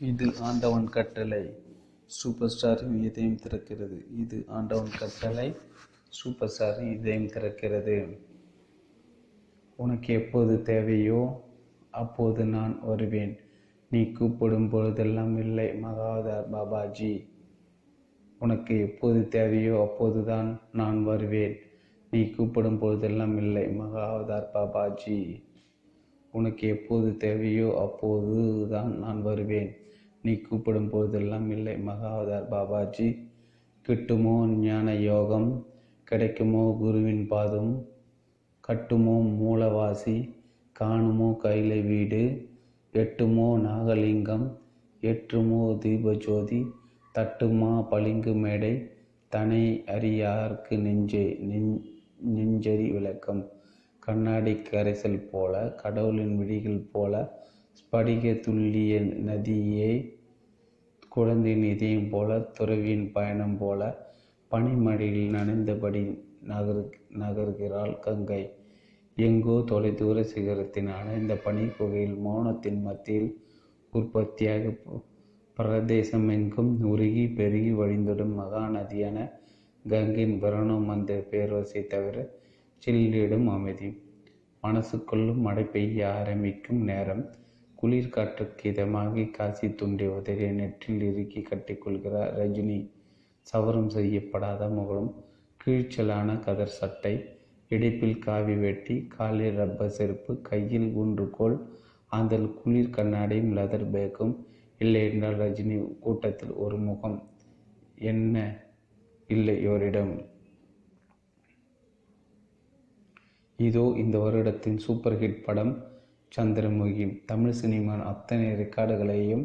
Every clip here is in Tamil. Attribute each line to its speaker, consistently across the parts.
Speaker 1: இது ஆண்டவன் கட்டளை. சூப்பர் ஸ்டாரின் இதயம் திறக்கிறது. இது ஆண்டவன் கட்டளை. சூப்பர் ஸ்டாரின் இதயம் திறக்கிறது. உனக்கு எப்போது தேவையோ அப்போது நான் வருவேன். நீ கூப்பிடும் பொழுதெல்லாம் இல்லை மகாவதார் பாபாஜி. உனக்கு எப்போது தேவையோ அப்போதுதான் நான் வருவேன். நீ கூப்பிடும் பொழுதெல்லாம் இல்லை மகாவதார் பாபாஜி. உனக்கு எப்போது தேவையோ அப்போது தான் நான் வருவேன். நீ கூப்பிடும் போதெல்லாம் இல்லை. மகாவதார் பாபாஜி கிட்டுமோ ஞான யோகம் கிடைக்குமோ குருவின் பாதம் கட்டுமோ மூலவாசி காணுமோ கைலை வீடு எட்டுமோ நாகலிங்கம் எட்டுமோ தீபஜோதி தட்டுமா பளிங்கு மேடை தனை அறியார்க்கு நெஞ்சே நெஞ் நெஞ்சரி விளக்கம் கண்ணாடி கரைசல் போல கடவுளின் விழிகள் போல ஸ்படிக துல்லிய நதியே குழந்தையின் இதயம் போல துறவியின் பயணம் போல பனிமழையில் நனைந்தபடி நகரு நகர்கிறாள் கங்கை. எங்கோ தொலைதூர சிகரத்தின் அணைந்த பனி குகையில் மௌனத்தின் மத்தியில் உற்பத்தியாக பிரதேசம் எங்கும் உருகி பெருகி வழிந்திடும் மகாநதியான கங்கையின் பிரணம் அந்த பேரோசை தவிர சில்லிடும் அமைதி. மனசுக்குள்ளும் மடை பெய்ய ஆரம்பிக்கும் நேரம் குளிர் காற்றுக்கு இதமாகி காசி துண்டி உதறிய நெற்றில் இறுக்கி கட்டிக்கொள்கிறார் ரஜினி. சவரம் செய்யப்படாத முகம் கீழ்ச்சலான கதர் சட்டை இடுப்பில் காவி வெட்டி காலில் ரப்பர் செருப்பு கையில் ஊன்றுகோல் அந்த குளிர் கண்ணாடியும் லெதர் பேக்கும் இல்லை என்றால் ரஜினி கூட்டத்தில் ஒரு முகம் என்ன? இல்லை இவரிடம் இதோ இந்த வருடத்தின் சூப்பர் ஹிட் படம் சந்திரமுகி தமிழ் சினிமா அத்தனை ரெக்கார்டுகளையும்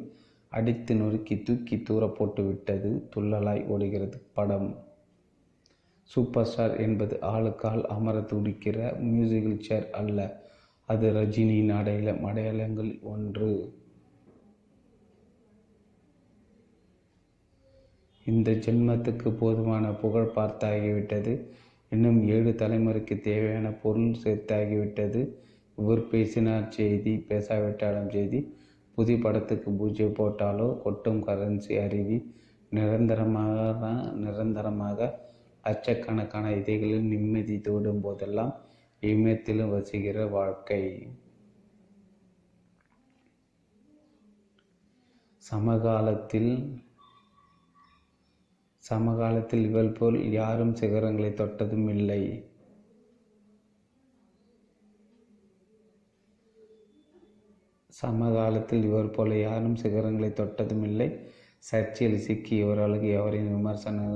Speaker 1: அடித்து நொறுக்கி தூக்கி தூர போட்டு விட்டது துள்ளலாய் ஓடுகிறது படம். சூப்பர் ஸ்டார் என்பது ஆளுக்கால் அமர துடிக்கிற மியூசிக்கல் சேர் அல்ல. அது ரஜினியின் அடையாளம் அடையாளங்கள் ஒன்று. இந்த ஜென்மத்துக்கு போதுமான புகழ் பார்த்தாகிவிட்டது. இன்னும் ஏழு தலைமுறைக்கு தேவையான பொருள் சேர்த்தாகிவிட்டது. இவர் பேசினார் செய்தி பேசாவிட்டாலும் செய்தி புதிய படத்துக்கு பூஜை போட்டாலோ கொட்டும் கரன்சி அருவி நிரந்தரமாக நிரந்தரமாக லட்சக்கணக்கான இதைகளில் நிம்மதி தோடும் போதெல்லாம் இமயத்திலும் வசிக்கிற வாழ்க்கை. சமகாலத்தில் சமகாலத்தில் இவள் போல் யாரும் சிகரங்களை தொட்டதும் இல்லை. சமகாலத்தில் இவர் போல யாரும் சிகரங்களை தொட்டதும் இல்லை சர்ச்சையில் சிக்கி இவர்களுக்கு எவரின் விமர்சனம்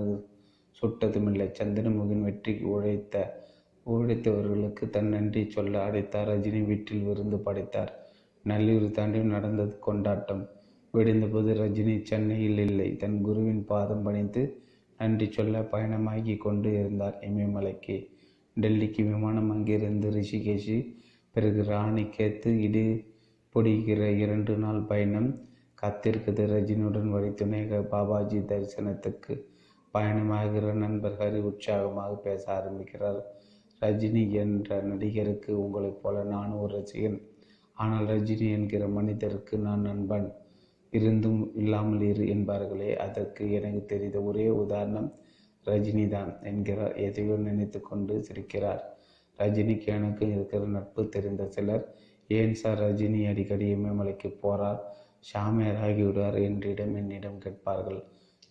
Speaker 1: சுட்டதுமில்லை சந்திரமுகின் வெற்றிக்கு உழைத்த உழைத்தவர்களுக்கு தன் நன்றி சொல்ல அடைத்தார் ரஜினி வீட்டில் விருந்து படைத்தார். நல்லூர் தாண்டி நடந்தது கொண்டாட்டம். விடிந்தபோது ரஜினி சென்னையில் இல்லை. தன் குருவின் பாதம் பணிந்து நன்றி சொல்ல பயணமாகி கொண்டு இருந்தார். இமயமலைக்கு டெல்லிக்கு விமானம் அங்கிருந்து ரிஷிகேஷி பிறகு ராணிக்கேத்து இடு பிடிக்கிற இரண்டு நாள் பயணம். காத்திருக்குது ரஜினியுடன் வழித்துணைக பாபாஜி தரிசனத்துக்கு பயணமாகிற நண்பர் ஹரி உற்சாகமாக பேச ஆரம்பிக்கிறார். ரஜினி என்ற நடிகருக்கு உங்களைப் போல நானும் ஒரு ரசிகன். ஆனால் ரஜினி என்கிற மனிதருக்கு நான் நண்பன். இருந்தும் இல்லாமல் இரு என்பார்களே அதற்கு எனக்கு தெரிந்த ஒரே உதாரணம் ரஜினி தான் என்கிறார். எதையோ நினைத்து கொண்டு சிரிக்கிறார். ரஜினிக்கு எனக்கு இருக்கிற நட்பு தெரிந்த சிலர் ஏன் சார் ரஜினி அடிக்கடி இமயமலைக்கு போகிறார் ஷாமியார் ஆகிவிடுவார் என்றிடம் என்னிடம் கேட்பார்கள்.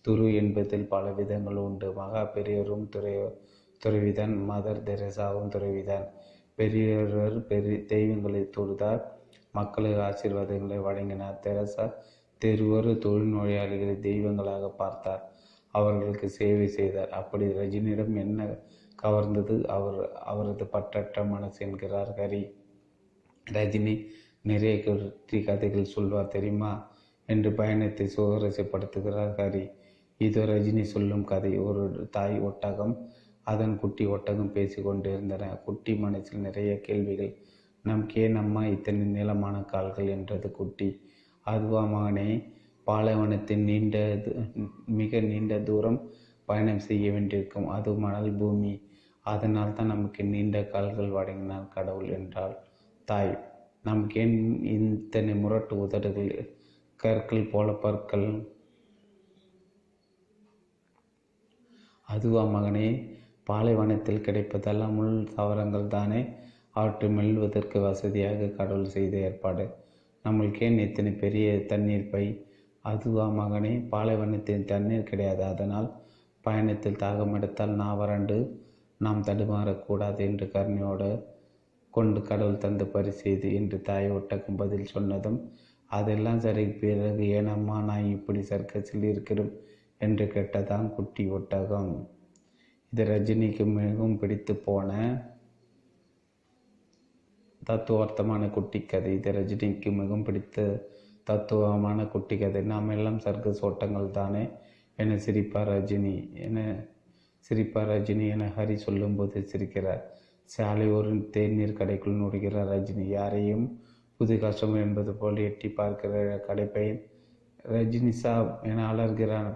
Speaker 1: துரு என்பதில் பல விதங்கள் உண்டு. மகா பெரியவரும் துறை துறவிதான். மதர் தெரசாவும் துறவிதான். பெரியவர் பெரிய தெய்வங்களை தொழுதார். மக்களுக்கு ஆசீர்வாதங்களை வழங்கினார். தெரசா தெருவொரு தொழில் நோயாளிகளை தெய்வங்களாக பார்த்தார். அவர்களுக்கு சேவை செய்தார். அப்படி ரஜினியிடம் என்ன கவர்ந்தது? அவர் அவரது பற்றற்ற மனசு என்கிறார் ஹரி. ரஜினி நிறைய கருத்தி கதைகள் சொல்வார் தெரியுமா? என்று பயணத்தை சுவாரஸ்யப்படுத்துகிறார் ஹரி. இதோ ரஜினி சொல்லும் கதை. ஒரு தாய் ஒட்டகம் அதன் குட்டி ஒட்டகம் பேசி கொண்டிருந்தன. குட்டி மனசில் நிறைய கேள்விகள். நமக்கு ஏன் அம்மா இத்தனை நீளமான கால்கள் என்றது குட்டி. அதுவா மகனே பாலைவனத்தின் நீண்ட மிக நீண்ட தூரம் பயணம் செய்ய வேண்டியிருக்கும். அது மணல் பூமி. அதனால் தான் நமக்கு நீண்ட கால்கள் வழங்கினார் கடவுள் என்றாள். தாய். நமக்கு ஏன் இத்தனை முரட்டு உதடுகள் கற்கள் போல பற்கள்? அதுவா மகனே பாலைவனத்தில் கிடைப்பதெல்லாம் முள் தாவரங்கள் தானே? அவற்றை மெல்வதற்கு வசதியாக கடவுள் செய்த ஏற்பாடு. நம்மளுக்கு ஏன் இத்தனை பெரிய தண்ணீர் பை? அதுவா மகனே பாலைவனத்தின் தண்ணீர் கிடையாது. அதனால் பயணத்தில் தாகம் எடுத்தால் நான் வறண்டு நாம் தடுமாறக்கூடாது என்று கருணையோடு கொண்டு கடவுள் தந்த பரிசு இது என்று தாய் ஒட்டகம் பதில் சொன்னதும் அதெல்லாம் சரி பிறகு ஏனம்மா நான் இப்படி சர்க்கஸில் இருக்கிறோம்? என்று கேட்டதான் குட்டி ஒட்டகம். இது ரஜினிக்கு மிகவும் பிடித்து போன தத்துவார்த்தமான குட்டி கதை இது ரஜினிக்கு மிகவும் பிடித்த தத்துவமான குட்டி கதை நாம் எல்லாம் சர்க்கஸ் ஓட்டங்கள் தானே? என சிரிப்பார் ரஜினி. என சிரிப்பார் ரஜினி என ஹரி சொல்லும்போது சிரிக்கிறார். சாலை ஒரு தேநீர் கடைக்குள் நுழைகிறார் ரஜினி. யாரையும் புது கஷ்டம் என்பது போல் எட்டி பார்க்கிற கடைப்பையன் ரஜினி சாப் என அலர்கிறான்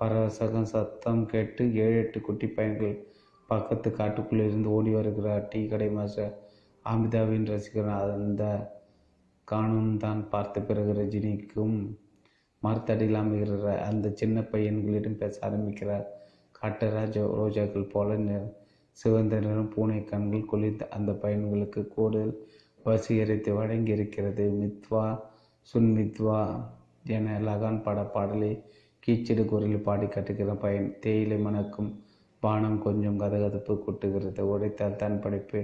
Speaker 1: பரவசகம் சத்தம் கேட்டு ஏழு எட்டு குட்டி பையன்கள் பக்கத்து காட்டுக்குள்ளே இருந்து ஓடி வருகிறார். டீ கடை மாஸ்டர் அமிதாவின் ரசிகர் அந்த காணும் தான் பார்த்த பிறகு ரஜினிக்கும் மரத்தடியில் அமைகிறார் அந்த சின்ன பையன்களிடம் பேச ஆரம்பிக்கிறார். காட்டு ராஜா ரோஜாக்கள் போல நிற சிவந்த நிறம் பூனை கண்கள் குளிர்ந்த அந்த பையன்களுக்கு கூடுதல் வசீகரித்து வழங்கி இருக்கிறது மித்வா சுன்மித்வா என லகான் பட பாடலை கீச்சிடு குரலில் பாடி கட்டுகிற பயன். தேயிலை மணக்கும் பானம் கொஞ்சம் கதகதப்பு கொட்டுகிறது. உடைத்தால் தான் படைப்பு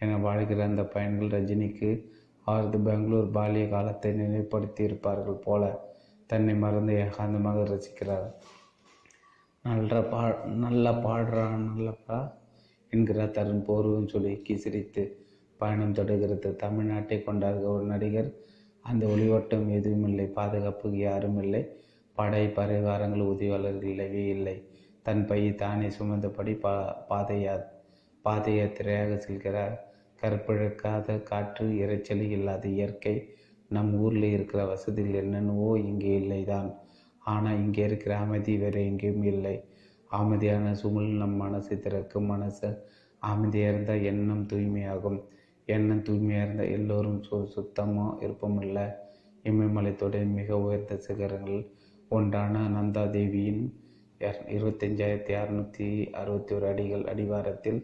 Speaker 1: என வாழ்கிற அந்த பயன்கள் ரஜினிக்கு அவரது பெங்களூர் பாலிய காலத்தை நினைவுபடுத்தி இருப்பார்கள் போல தன்னை மறந்து ஏகாந்தமாக ரசிக்கிறார். நல்ல பா நல்லா பாடுறான் நல்லப்பா என்கிறார் தருண் போர்வம் சுலுக்கி சிரித்து பயணம் தொடர்கிறது. தமிழ்நாட்டை கொண்டார்கள் ஒரு நடிகர் அந்த ஒளிவட்டம் எதுவும் இல்லை பாதுகாப்புக்கு யாரும் இல்லை படை பரிவாரங்கள் உதவியாளர்கள் இல்லவே இல்லை. தன் பையை தானே சுமந்தபடி பா பாதையா பாத யாத்திரையாக செல்கிறார். கற்பிழக்காத காற்று இறைச்சலி இல்லாத இயற்கை நம் ஊரில் இருக்கிற வசதிகள் என்னென்னவோ இங்கே இல்லை தான் ஆனால் இங்கே இருக்கிற அமைதி வேறு எங்கேயும் இல்லை. அமைதியான சூழல் நம் மனசை திறக்கும் மனசு அமைதியாக இருந்தால் எண்ணம் தூய்மையாகும். எண்ணம் தூய்மையாக இருந்தால் எல்லோரும் சு சுத்தமாக இருப்போமில்ல. இமயமலைத்தொடரின் மிக உயர்ந்த சிகரங்கள் ஒன்றான நந்தாதேவியின் இருபத்தஞ்சாயிரத்தி அறுநூற்றி அறுபத்தி ஒரு அடிகள் அடிவாரத்தில்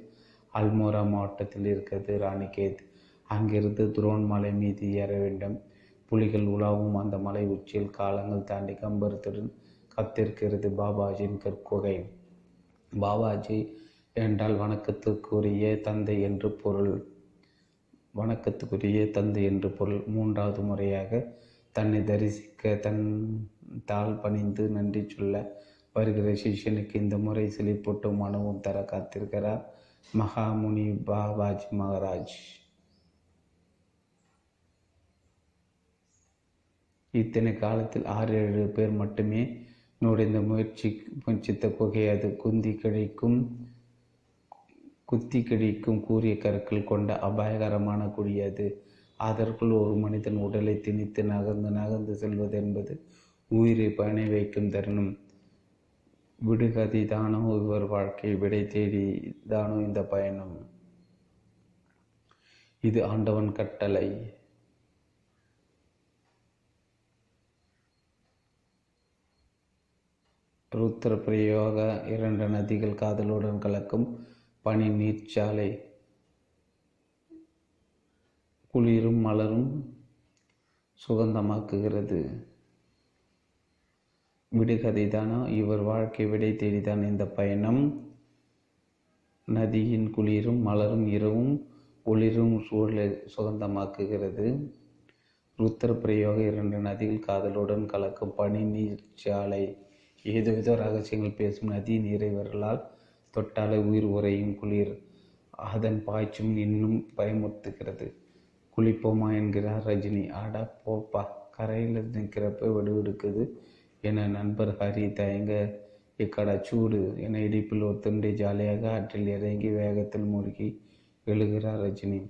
Speaker 1: அல்மோரா மாவட்டத்தில் இருக்கிறது ராணிகேத். அங்கிருந்து துரோன் மலை மீது ஏற வேண்டும். புலிகள் உலாவும் அந்த மலை உச்சியில் காலங்கள் தாண்டி கம்பரத்துடன் கத்திருக்கிறது பாபாஜியின் கற்குகை பாபாஜி என்றால் வணக்கத்துக்குரிய தந்தை என்று பொருள். வணக்கத்துக்குரிய தந்தை என்று பொருள். மூன்றாவது முறையாக தன்னை தரிசிக்க தன் தாள் பணிந்து நன்றி சொல்ல வருகிற சிஷ்யனுக்கு இந்த முறை சிலிப்பொட்டும் மனவும் தர காத்திருக்கிறார் மகாமுனி பாபாஜி மகாராஜ். இத்தனை காலத்தில் ஆறு ஏழு பேர் மட்டுமே நுழைந்த முயற்சி முயற்சித்த புகை அது குந்தி கிடைக்கும். குத்தி கிழிக்கும் கூறிய கற்கள் கொண்ட அபாயகரமான குழி அது. அதற்குள் ஒரு மனிதன் உடலை திணித்து நகர்ந்து நகர்ந்து செல்வது என்பது உயிரை பணி வைக்கும் தருணம். விடுகதி தானோ இவர் வாழ்க்கை விடை தேடி தானோ இந்த பயணம். இது ஆண்டவன் கட்டளை. ருத்ர பிரயோக இரண்டு நதிகள் காதலுடன் கலக்கும் பனி நீர்ச்சாலை. குளிரும் மலரும் சுகந்தமாக்குகிறது. விடுகதைதானா? இவர் வாழ்க்கை விடை தேடிதான் இந்த பயணம். நதியின் குளிரும் மலரும் இரவும் ஒளிரும் சூழலை சுகந்தமாக்குகிறது. ருத்திர பிரயோக இரண்டு நதிகள் காதலுடன் கலக்கும் பனி நீர்ச்சாலை. ஏதோ ரகசியங்கள் பேசும் நதி நீரை வரலால் தொட்டாலே உயிர் உறையும் குளிர். அதன் பாய்ச்சும் இன்னும் பயமுறுத்துகிறது. குளிப்போமா என்கிறார் ரஜினி. ஆடா போப்பா கரையில் நிற்கிறப்ப வெடுவெடுக்குது என நண்பர் ஹரி தயங்க இக்கடா சூடு என இடிப்பில் ஒரு துண்டை ஜாலியாக ஆற்றில் இறங்கி வேகத்தில் மூழ்கி எழுகிறார் ரஜினி.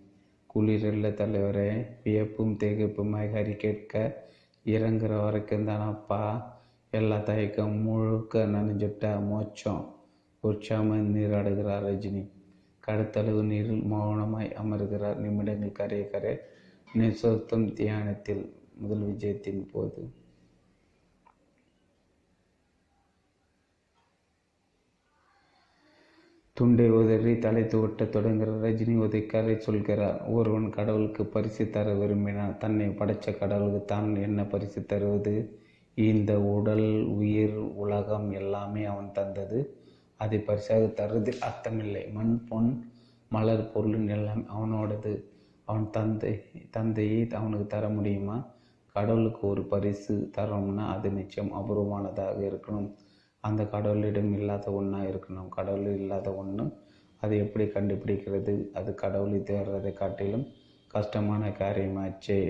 Speaker 1: குளிரில்ல தலைவரே வியப்பும் திகைப்புமாய் ஹரி கேட்க இறங்குற வரைக்கும் தானப்பா எல்லா தயக்கம் முழுக்க நனைஞ்சுட்ட மோச்சம் உற்சாம நீராடுகிறார் ரஜினி. கடத்தளவு நீரில் மௌனமாய் அமர்கிறார். நிமிடங்கள் கரைய கரை நிசத்தம் தியானத்தில் முதல் விஜயத்தின் போது. துண்டை உதறி தலை துவட்ட தொடங்குகிற ரஜினி. உதைக்காரை சொல்கிறார் ஒருவன் கடவுளுக்கு பரிசு தர விரும்பினான் தன்னை படைச்ச கடவுளுக்கு தான் என்ன பரிசு தருவது? இந்த உடல் உயிர் உலகம் எல்லாமே அவன் தந்தது. அதை பரிசாக தருவதில் அர்த்தமில்லை. மண் பொன் மலர் பொருள் எல்லாம் அவனோடது. அவன் தந்தை தந்தையை அவனுக்கு தர முடியுமா? கடவுளுக்கு ஒரு பரிசு தரோம்னா அது நிச்சயம் அபூர்வமானதாக இருக்கணும். அந்த கடவுளிடம் இல்லாத ஒன்றா இருக்கணும். கடவுள் இல்லாத ஒன்று அது எப்படி கண்டுபிடிக்கிறது? அது கடவுளை தேடுறதை காட்டிலும் கஷ்டமான காரியமாச்சே.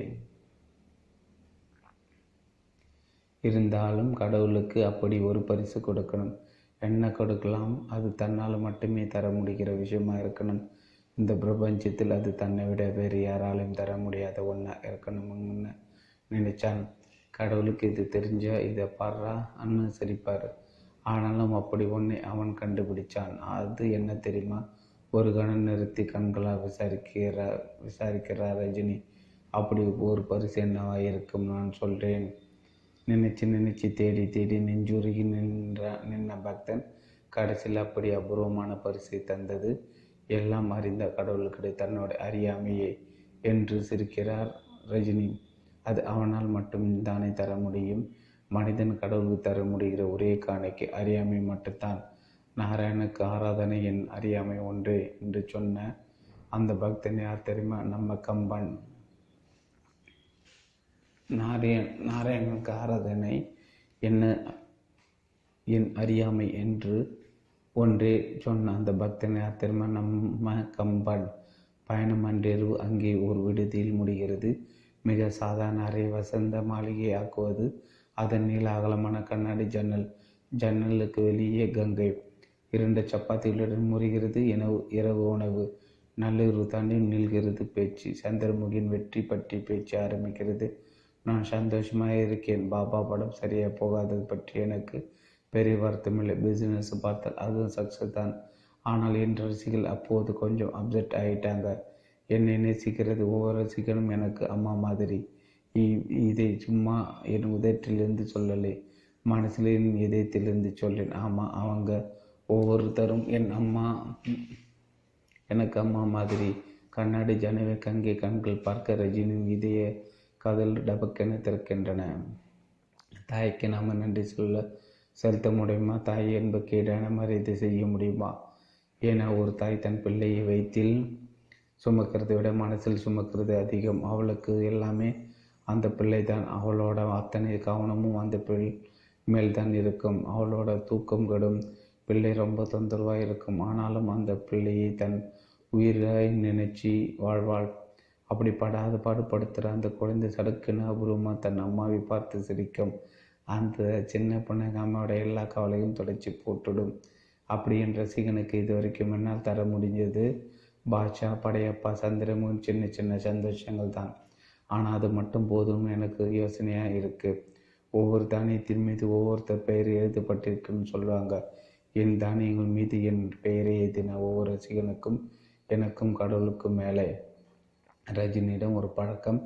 Speaker 1: இருந்தாலும் கடவுளுக்கு அப்படி ஒரு பரிசு கொடுக்கணும். என்ன கொடுக்கலாம்? அது தன்னால் மட்டுமே தர முடிகிற விஷயமா இருக்கணும். இந்த பிரபஞ்சத்தில் அது தன்னை விட வேறு யாராலையும் தர முடியாத ஒன்றா இருக்கணும்னு நினைச்சான் கடவுளுக்கு இது தெரிஞ்சா இதை பாடுறா? அண்ணன் சிரிப்பார். ஆனாலும் அப்படி ஒன்றை அவன் கண்டுபிடிச்சான். அது என்ன தெரியுமா? ஒரு கணம் நிறுத்தி கண்களாக விசாரிக்கிறா விசாரிக்கிறார் ரஜினி? அப்படி ஒரு பரிசு என்னவா இருக்கும் நான் சொல்கிறேன் நினைச்சு நினைச்சு தேடி தேடி நெஞ்சுருகி நின்ற நின்ன பக்தன் கடைசியில் அப்படி அபூர்வமான பரிசை தந்தது. எல்லாம் அறிந்த கடவுளுக்கு தன்னோட அறியாமையே என்று சிரிக்கிறார் ரஜினி. அது அவனால் மட்டும் தானே தர முடியும். மனிதன் கடவுளுக்கு தர முடிகிற ஒரே காணிக்கு அறியாமை மட்டும்தான். நாராயணுக்கு ஆராதனை என் அறியாமை ஒன்றே என்று சொன்ன அந்த பக்தன் யார் தெரியுமா? நம்ம கம்பன். நாராயண் நாராயணனுக்கு ஆராதனை என்ன என் அறியாமை என்று ஒன்றே சொன்ன அந்த பக்தனை திருமணம் தெரியுமா கம்பன் பயணம் அன்றிரவு அங்கே ஒரு விடுதியில் முடிகிறது. மிக சாதாரண அறை வசந்த மாளிகை ஆக்குவது. அதன் நீள அகலமான கண்ணாடி ஜன்னல் ஜன்னலுக்கு வெளியே கங்கை. இரண்டு சப்பாத்திகளுடன் முறிகிறது. எனவு இரவு உணவு. நள்ளிரவு தாண்டி நில்கிறது. பேச்சு சந்திரமுகியின் வெற்றி பற்றி பேச்சு ஆரம்பிக்கிறது. நான் சந்தோஷமாக இருக்கேன். பாபா படம் சரியாக போகாதது பற்றி எனக்கு பெரிய வருத்தமில்லை பிஸ்னஸ் பார்த்தால் அதுவும் சக்ஸஸ் தான். ஆனால் என் ரசிகள் அப்போது கொஞ்சம் அப்செட் ஆகிட்டாங்க என்னை நேசிக்கிறது ஒவ்வொரு ரசிகனும் எனக்கு அம்மா மாதிரி. இதை சும்மா என் உதயத்திலிருந்து சொல்லலை. மனசில் என் இதயத்திலிருந்து சொல்லேன். ஆமாம் அவங்க ஒவ்வொருத்தரும் என் அம்மா எனக்கு அம்மா மாதிரி. கண்ணாடி ஜனவே கங்கே கண்கள் பார்க்க ரஜினியின் இதய காதல் டபக்கென திறக்கின்றன. தாய்க்கு நாம் நன்றி சொல்ல செலுத்த முடியுமா? தாய் என்பக்கு கீடான மரியாதை செய்ய முடியுமா? ஏன்னா ஒரு தாய் தன் பிள்ளையை வயிற்றில் சுமக்கிறதை விட மனசில் சுமக்கிறது அதிகம். அவளுக்கு எல்லாமே அந்த பிள்ளை தான் அவளோட அத்தனை கவனமும் அந்த பிள் மேல் தான் இருக்கும். அவளோட தூக்கம் கெடும். பிள்ளை ரொம்ப தொந்தரவாக இருக்கும். ஆனாலும் அந்த பிள்ளையை தன் உயிராய் நினைச்சி வாழ்வாள். அப்படி படாத பாடுபடுத்துகிற அந்த குழந்தை சடுக்குன்னு அபூர்வமாக தன் அம்மாவை பார்த்து சிரிக்கும். அந்த சின்ன பொண்ணு அம்மாவோட எல்லா கவலையும் தொலைச்சி போட்டுடும். அப்படி என் ரசிகனுக்கு இது வரைக்கும் என்னால் தர முடிஞ்சது. பாட்ஷா படையப்பா சந்திரமும் சின்ன சின்ன சந்தோஷங்கள் தான். ஆனால் அது மட்டும் போதும் எனக்கு யோசனையாக இருக்குது ஒவ்வொரு தானியத்தின் மீது ஒவ்வொருத்தர் பெயர் எழுதப்பட்டிருக்குன்னு சொல்லுவாங்க. என் தானியங்கள் மீது என் பெயரை எழுதின ஒவ்வொரு ரசிகனுக்கும் எனக்கும் கடவுளுக்கும் மேலே. ரஜினியிடம் ஒரு பழக்கம்.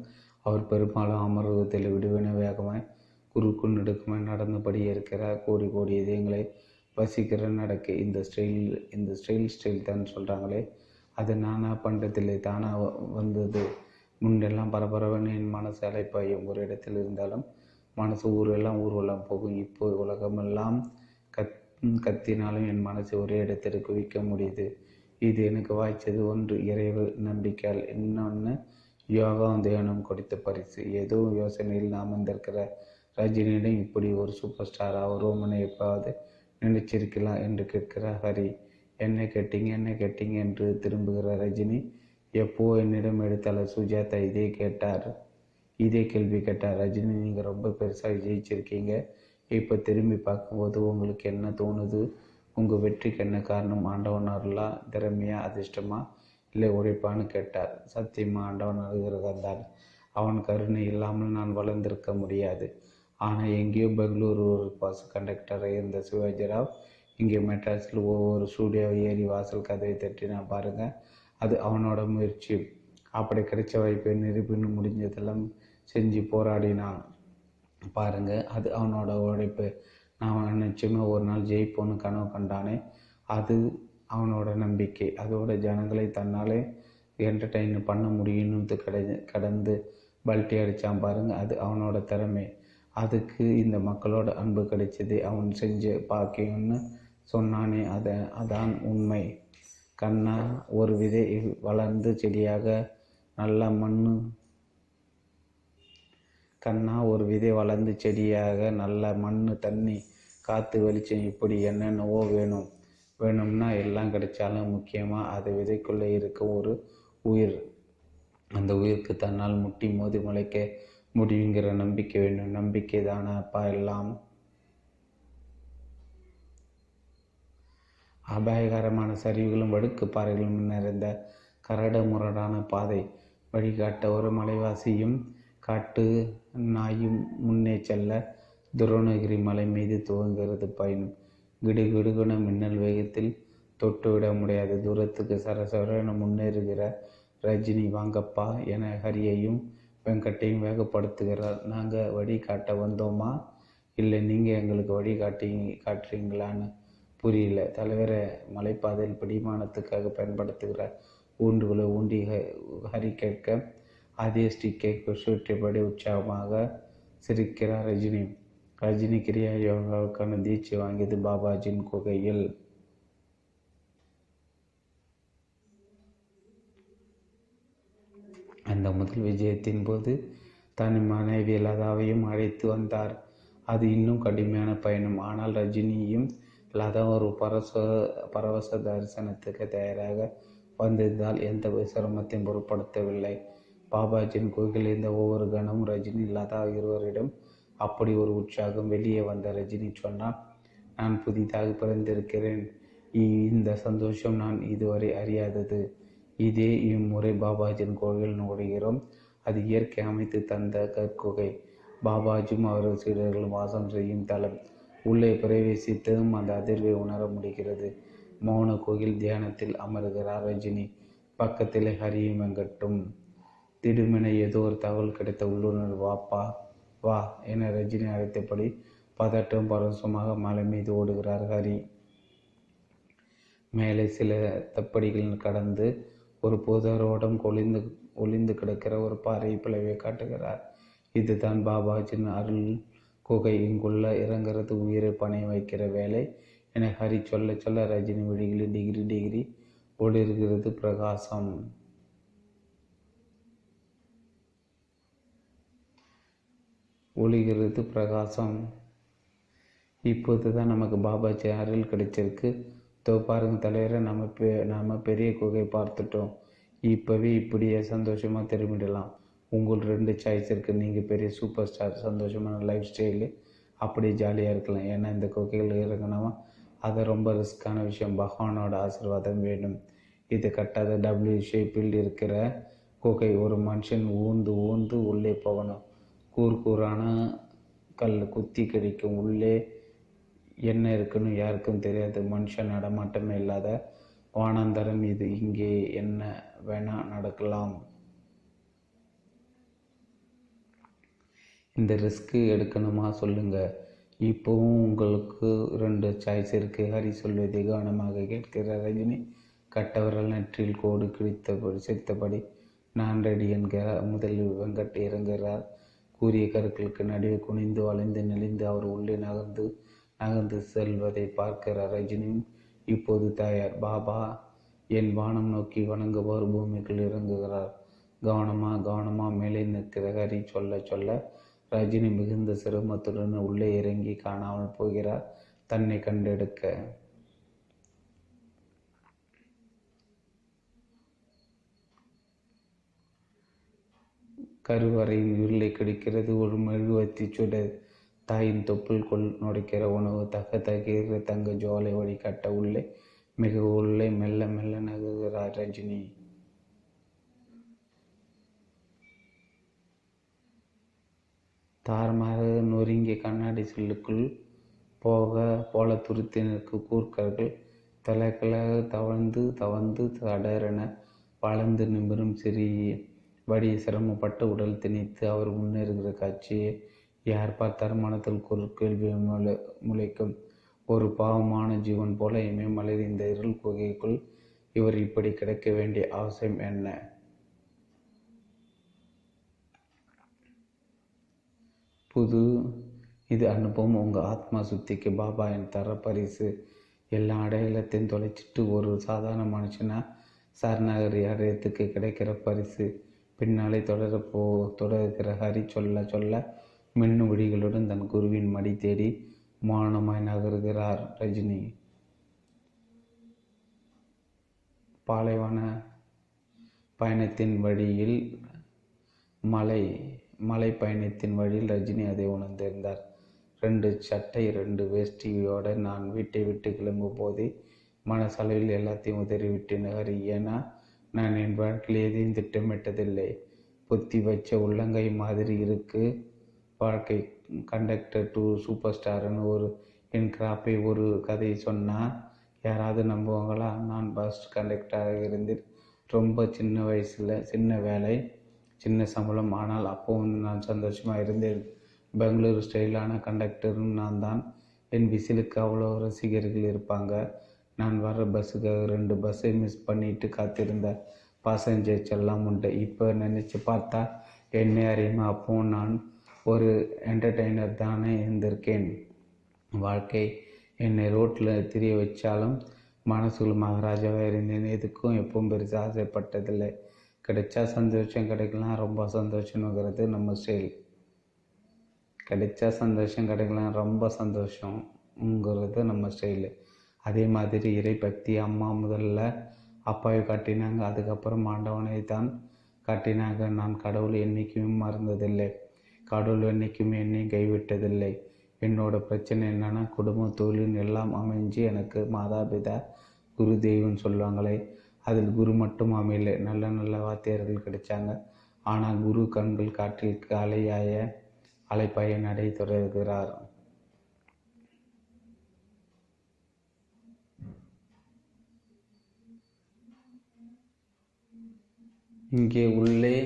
Speaker 1: அவர் பெரும்பாலும் அமர்வதில் விடுவின வேகமாய் குறுக்குள் நெடுக்குமாய் நடந்தபடி இருக்கிறார் கோடி கோடி இதயங்களை வசிக்கிற நடக்கு. இந்த ஸ்டைல் இந்த ஸ்டைல் ஸ்டைல் தான் சொல்கிறாங்களே அது நானாக பண்ணுறதில்லை தானாக வந்தது. முன்னெல்லாம் பரபரவன்னு என் மனசு அலைப்பாயும். ஒரு இடத்தில் இருந்தாலும் மனசு ஊரெல்லாம் ஊர்வலம் போகும். இப்போ உலகமெல்லாம் கத் கத்தினாலும் என் மனசு ஒரே இடத்தில் குவிக்க முடியுது. இது எனக்கு வாய்ச்சது ஒன்று இறைவு நம்பிக்கையால் இன்னொன்று யோகா தியானம் கொடுத்த பரிசு. ஏதோ யோசனையில் நாம் வந்திருக்கிற ரஜினியிடம் இப்படி ஒரு சூப்பர் ஸ்டாராக ரோமனை எப்பாவது நினைச்சிருக்கலாம் என்று கேட்கிறார் ஹரி என்ன கேட்டீங்க என்ன கேட்டீங்க? என்று திரும்புகிற ரஜினி எப்போ என்னிடம் எடுத்தால சுஜாதா இதே கேட்டார். இதே கேள்வி கேட்டார். ரஜினி நீங்கள் ரொம்ப பெருசாக ஜெயிச்சிருக்கீங்க இப்போ திரும்பி பார்க்கும்போது உங்களுக்கு என்ன தோணுது? உங்கள் வெற்றிக்கு என்ன காரணம்? ஆண்டவன் அருளா திறமையா அதிர்ஷ்டமா? இல்லை உழைப்பான்னு கேட்டார். சத்தியமா ஆண்டவன் அருகிறதான் அவன் கருணை இல்லாமல் நான் வளர்ந்திருக்க முடியாது. ஆனால் எங்கேயோ பெங்களூரு ஒரு பஸ் கண்டக்டராக இருந்த சிவாஜிராவ் இங்கே மெட்ராஸில் ஒவ்வொரு ஸ்டூடியோவை ஏறி வாசல் கதவை தட்டினா பாருங்கள் அது அவனோட முயற்சி. அப்படி கிடைச்ச வாய்ப்பை நிரூபின்னு முடிஞ்சதெல்லாம் செஞ்சு போராடினான். பாருங்கள் அது அவனோட உழைப்பு. நான் நிச்சயமாக ஒரு நாள் ஜெயிப்போன்னு கனவு கண்டானே அது அவனோட நம்பிக்கை. அதோட ஜனங்களை தன்னாலே என்டர்டெயின் பண்ண முடியும்னு கடை கடந்து பல்ட்டி அடித்தான் பாருங்கள் அது அவனோட திறமை. அதுக்கு இந்த மக்களோட அன்பு கிடைச்சது. அவன் செஞ்ச பாக்கியம்னு சொன்னானே அதை அதான் உண்மை. கண்ணா ஒரு விதை வளர்ந்து செடியாக நல்ல மண்ணு கண்ணா ஒரு விதை வளர்ந்து செடியாக நல்ல மண் தண்ணி காற்று வெளிச்சம் இப்படி என்னென்னவோ வேணும். வேணும்னா எல்லாம் கிடைச்சாலும் முக்கியமாக அது விதைக்குள்ளே இருக்க ஒரு உயிர். அந்த உயிருக்கு தன்னால் முட்டி மோதி முளைக்க முடியுங்கிற நம்பிக்கை வேண்டும் நம்பிக்கை தானப்பா எல்லாம். அபாயகரமான சரிவுகளும் வடுக்கு பாறைகளும் நிறைந்த கரடு முரடான பாதை வழிகாட்ட ஒரு மலைவாசியும் காட்டு நாயும் முன்னே செல்ல துரோணகிரி மலை மீது துவங்குகிறது பயணம். கிடுகிடுகுன மின்னல் வேகத்தில் தொட்டுவிட முடியாத. தூரத்துக்கு சரசரன முன்னேறுகிற ரஜினி வாங்கப்பா என ஹரியையும் வெங்கட்டையும் வேகப்படுத்துகிறார். நாங்கள் வழி காட்ட வந்தோமா? இல்லை நீங்கள் எங்களுக்கு வழி காட்டி காட்டுறீங்களான்னு புரியல. தலைவரை மலைப்பாதையில் பிடிமானத்துக்காக பயன்படுத்துகிற ஊண்டுகளை ஊண்டி ஹரி கேட்க அதே ஸ்டிக்கை சுற்றியபடி உற்சாகமாக சிரிக்கிறார் ரஜினி. ரஜினி கிரியா யோகாவுக்கான தீட்சை வாங்கியது பாபாஜியின் குகையில். அந்த முதல் விஜயத்தின் போது தன் மனைவி லதாவையும் அழைத்து வந்தார். அது இன்னும் கடுமையான பயணம். ஆனால் ரஜினியும் லதா ஒரு பரச பரவச தரிசனத்துக்கு தயாராக வந்திருந்தால் எந்த சிரமத்தையும் பொருட்படுத்தவில்லை. பாபாஜியின் கோயிலில் இருந்த ஒவ்வொரு கணமும் ரஜினி லதா இருவரிடம் அப்படி ஒரு உற்சாகம் வெளியே வந்த ரஜினி சொன்னான் நான் புதிதாக பிறந்திருக்கிறேன். இந்த சந்தோஷம் நான் இதுவரை அறியாதது. இதே இம்முறை பாபாஜியின் கோவில் நுழைகிறோம். அது இயற்கை அமைத்து தந்த கற்குகை. பாபாஜியும் அவரது சீடர்களும் வாசம் செய்யும் தலம். உள்ளே பிரவேசித்ததும் அந்த அதிர்வை உணர முடிகிறது. மௌன கோயில் தியானத்தில் அமர்கிறார் ரஜினி. பக்கத்தில் ஹரியும் வெங்கட்டும். திடுமென ஏதோ ஒரு தகவல் கிடைத்த உள்ளுணர் வாப்பா வா என ரஜினி அழைத்தபடி பதட்டம் பரவசமாக மலை மீது ஓடுகிறார் ஹரி. மேலே சில தப்படிகள் கடந்து ஒரு புதரோடம் ஒளிந்து ஒளிந்து கிடக்கிற ஒரு பாறை பிளவை காட்டுகிறார். இதுதான் பாபாஜின் அருள் குகை. இங்குள்ள இறங்குறது உயிரை பணைய வைக்கிற வேலை என ஹரி சொல்ல சொல்ல ரஜினி விழிகளில் டிகிரி டிகிரி ஒளிர்கிறது பிரகாசம். ஒளிகிறது பிரகாசம். இப்போது தான் நமக்கு பாபாஜி அருள் கிடைச்சிருக்கு. தோ பாருங்க தலைவரை நம்ம பெ நம்ம பெரிய குகை பார்த்துட்டோம். இப்போவே இப்படியே சந்தோஷமாக திரும்பிடலாம். உங்கள் ரெண்டு சாய்ஸ் இருக்குது நீங்கள் பெரிய சூப்பர் ஸ்டார் சந்தோஷமான லைஃப் ஸ்டைலு அப்படியே ஜாலியாக இருக்கலாம். ஏன்னா இந்த குகைகள் இறங்கினவன் அது ரொம்ப ரிஸ்க்கான விஷயம். பகவானோட ஆசீர்வாதம் வேணும். இது கட்டாத டபிள்யூ ஷேப்பில் இருக்கிற குகை. ஒரு மனுஷன் ஊந்து ஊந்து உள்ளே போகணும். கூறு கூறான கல் குத்தி கிடைக்கும் உள்ளே என்ன இருக்குன்னு யாருக்கும் தெரியாது மனுஷன் நடமாட்டமே இல்லாத வானாந்தரம் இது இங்கே என்ன வேணா நடக்கலாம். இந்த ரிஸ்க்கு எடுக்கணுமா சொல்லுங்க. இப்போவும் உங்களுக்கு ரெண்டு சாய்ஸ் இருக்கு. ஹரி சொல்வதை கவனமாக கேட்கிற ரஜினி. கட்டவரால் நெற்றில் கோடு கிழித்தபடி சிரித்தபடி நான் ரெடி என்கிறார். முதலில் வெங்கட் இறங்குகிறார். கூறிய கருக்களுக்கு நடுவே குனிந்து வளைந்து நெளிந்து அவர் உள்ளே நகர்ந்து நகர்ந்து செல்வதை பார்க்கிறார் ரஜினியும் இப்போது தயார் பாபா என் வானம் நோக்கி வணங்குபவர் பூமிக்குள் இறங்குகிறார். கவனமா கவனமா மேலே நிற்கிற ஹரி சொல்ல சொல்ல. ரஜினி மிகுந்த சிரமத்துடன் உள்ளே இறங்கி காணாமல் போகிறார். தன்னை கண்டெடுக்க கருவறையின் இருளை கிடைக்கிறது. ஒரு மெழுகுவத்தி சுடர் தாயின் தொப்புள்கொள் நுடைக்கிற உணவு தக தகிற தங்க ஜோலை வழிகாட்ட உள்ளே மிக உள்ளே மெல்ல மெல்ல நகுகிறார் ரஜினி தாரமாக நொறுங்கிய கண்ணாடி சில்லுக்குள் போக போல துருத்தினருக்கு கூர்க்கர்கள் தலைக்களாக தவழ்ந்து தவழ்ந்து தடரென வளர்ந்து நிமிரும் சிறிய வடி சிரமப்பட்டு உடல் திணித்து அவர் முன்னேறுகிற காட்சியை யார் பார்த்தார்? மனத்தில் குறுக்கேள்வி முளை முளைக்கும். ஒரு பாவமான ஜீவன் போல இமயமலையில் இந்த இருள் குகைக்குள் இவர் இப்படி கிடைக்க வேண்டிய அவசியம் என்ன? புது இது அனுபவம் உங்கள் ஆத்மா சுத்திக்கு பாபா என் தர பரிசு. எல்லா அடையாளத்தையும் தொலைச்சிட்டு ஒரு சாதாரண மனுஷனா சரணாகரி அடையத்துக்கு கிடைக்கிற பரிசு? பின்னாலே தொடர போ தொடர்கிற ஹரி சொல்ல சொல்ல மின்னு விடிகளுடன் தன் குருவின் மடி தேடி மௌனமாய் நகருகிறார் ரஜினி. பாலைவன பயணத்தின் வழியில் மலை மலை பயணத்தின் வழியில் ரஜினி அதை உணர்ந்திருந்தார் ரெண்டு சட்டை ரெண்டு வேஷ்டியோடு நான் வீட்டை விட்டு கிளம்பும் போதே மனசளவில் எல்லாத்தையும் உதறிவிட்டேன். ஹரி ஏன்னா நான் என் வாழ்க்கையில் எதையும் திட்டமிட்டதில்லை. பொத்தி வச்ச உள்ளங்கை மாதிரி இருக்கு. வாழ்க்கை கண்டக்டர் டு சூப்பர் ஸ்டார்னு ஒரு என் கிராப்பை ஒரு கதை சொன்னால் யாராவது நம்புவாங்களா? நான் பஸ் கண்டக்டராக இருந்து ரொம்ப சின்ன வயசில் சின்ன வேலை சின்ன சம்பளம். ஆனால் அப்போவும் நான் சந்தோஷமாக இருந்தேன். பெங்களூரு ஸ்டைலான கண்டக்டரும் நான் தான். என் விசிலுக்கு அவ்வளோ ரசிகர்கள் இருப்பாங்க. நான் வர பஸ்ஸுக்காக ரெண்டு பஸ்ஸை மிஸ் பண்ணிட்டு காத்திருந்த பாசஞ்சர்ஸ் எல்லாம் உண்டு. இப்போ நினச்சி பார்த்தா என்னை அறியாமல் அப்போ நான் ஒரு என்டர்டெய்னர் தானே இருந்திருக்கேன். வாழ்க்கை என்னை ரோட்டில் திரிய வச்சாலும் மனசுக்குள் மகாராஜாவாக இருந்தேன். எதுக்கும் எப்பவும் பெருசாக ஆசைப்பட்டதில்லை. கிடைச்சா சந்தோஷம் கிடைக்கலாம். ரொம்ப சந்தோஷம்ங்கிறது நம்ம ஸ்டைல் கிடைச்சா சந்தோஷம் கிடைக்கலாம். ரொம்ப சந்தோஷங்கிறது நம்ம ஸ்டைலு அதே மாதிரி இறை பக்தி அம்மா முதல்ல அப்பாவை காட்டினாங்க. அதுக்கப்புறம் ஆண்டவனை தான் காட்டினாங்க. நான் கடவுள் என்றைக்குமே மறந்ததில்லை. கடவுள் என்றைக்குமே என்னை கைவிட்டதில்லை. என்னோட பிரச்சனை என்னென்னா குடும்ப தொழில் எல்லாம் அமைஞ்சு எனக்கு மாதாபிதா குரு தெய்வம்னு சொல்லுவாங்களே அதில் குரு மட்டும் அமையலை. நல்ல நல்ல வாத்தியார்கள் கிடைச்சாங்க. ஆனால் குரு கண்கள் காற்றில் அலையாய அலைப்பாய நடை தொடர்கிறார் இங்கே உள்ளே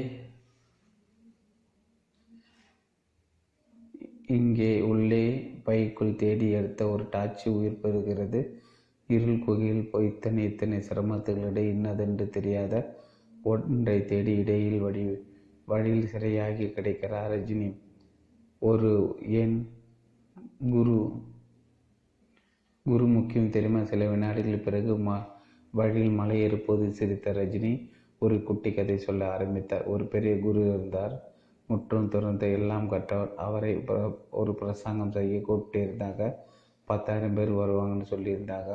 Speaker 1: இங்கே உள்ளே பைக்குள் தேடி எடுத்த ஒரு டாச்சி உயிர் பெறுகிறது. இருள் குகையில் போய் இத்தனை இத்தனை சிரமத்துகளிடையே இன்னதென்று தெரியாத ஒன்றை தேடி இடையில் வழி வழியில் சிறையாகி கிடைக்கிறார் ரஜினி ஒரு ஏன் குரு குரு முக்கியம் தெரியுமா சில வினாடிகள் பிறகு ம வழியில் மலை ஏறும்போது சிரித்த ரஜினி ஒரு குட்டி கதை சொல்ல ஆரம்பித்தார் ஒரு பெரிய குரு இருந்தார். முற்றும் துறந்த எல்லாம் கற்றவர். அவரை ஒரு பிரசங்கம் செய்ய கூப்பிட்டிருந்தாங்க. பத்தாயிரம் பேர் வருவாங்கன்னு சொல்லியிருந்தாங்க.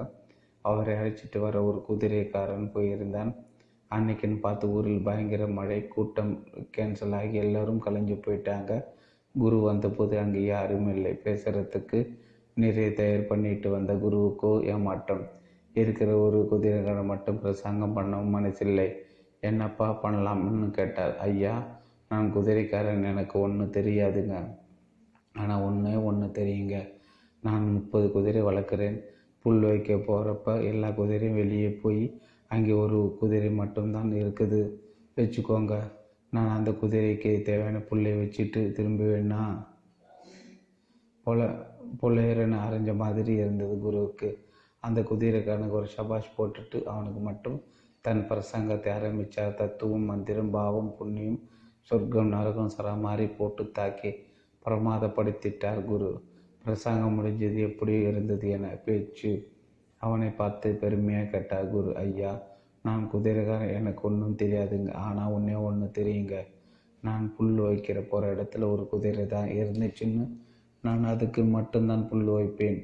Speaker 1: அவரை அழைச்சிட்டு வர ஒரு குதிரைக்காரன் போயிருந்தான். அன்னைக்குன்னு பார்த்து ஊரில் பயங்கர மழை கூட்டம் கேன்சல் ஆகி எல்லோரும் கலைஞ்சு போயிட்டாங்க. குரு வந்தபோது அங்கே யாரும் இல்லை. பேசுகிறதுக்கு நிறைய தயார் பண்ணிட்டு வந்த குருவுக்கோ ஏமாற்றம். இருக்கிற ஒரு குதிரைக்காரன் மட்டும் பிரசங்கம் பண்ணவும் மனசில்லை. என்னப்பா பண்ணலாம்னு கேட்டார். ஐயா நான் குதிரைக்காரன் எனக்கு ஒன்று தெரியாதுங்க. ஆனால் ஒன்றே ஒன்று தெரியுங்க. நான் முப்பது குதிரை வளர்க்குறேன். புல் வைக்க போகிறப்ப எல்லா குதிரையும் வெளியே போய் அங்கே ஒரு குதிரை மட்டும்தான் இருக்குது. வச்சுக்கோங்க. நான் அந்த குதிரைக்கு தேவையான புல்லை வச்சுட்டு திரும்புவேன்னா பொல பொலையரன்னு அரைஞ்ச மாதிரி இருந்தது குருவுக்கு. அந்த குதிரைக்காரனுக்கு ஒரு ஷபாஷ் போட்டுட்டு அவனுக்கு மட்டும் தன் பிரசங்கத்தை ஆரம்பித்தார் தத்துவம் மந்திரம் பாவம் புண்ணியம் சொர்க்கம் நரகம் சரமாரி போட்டு தாக்கி பிரமாதப்படுத்திட்டார் குரு. பிரசங்கம் முடிஞ்சது எப்படி இருந்தது என பேச்சு அவனை பார்த்து பெருமையாக கேட்டார் குரு. ஐயா நான் குதிரைக்காரன் எனக்கு ஒன்றும் தெரியாதுங்க. ஆனால் ஒன்றே ஒன்று தெரியுங்க. நான் புல் வைக்கிற போகிற இடத்துல ஒரு குதிரை தான் இருந்துச்சுன்னு. நான் அதுக்கு மட்டும்தான் புல் வைப்பேன்.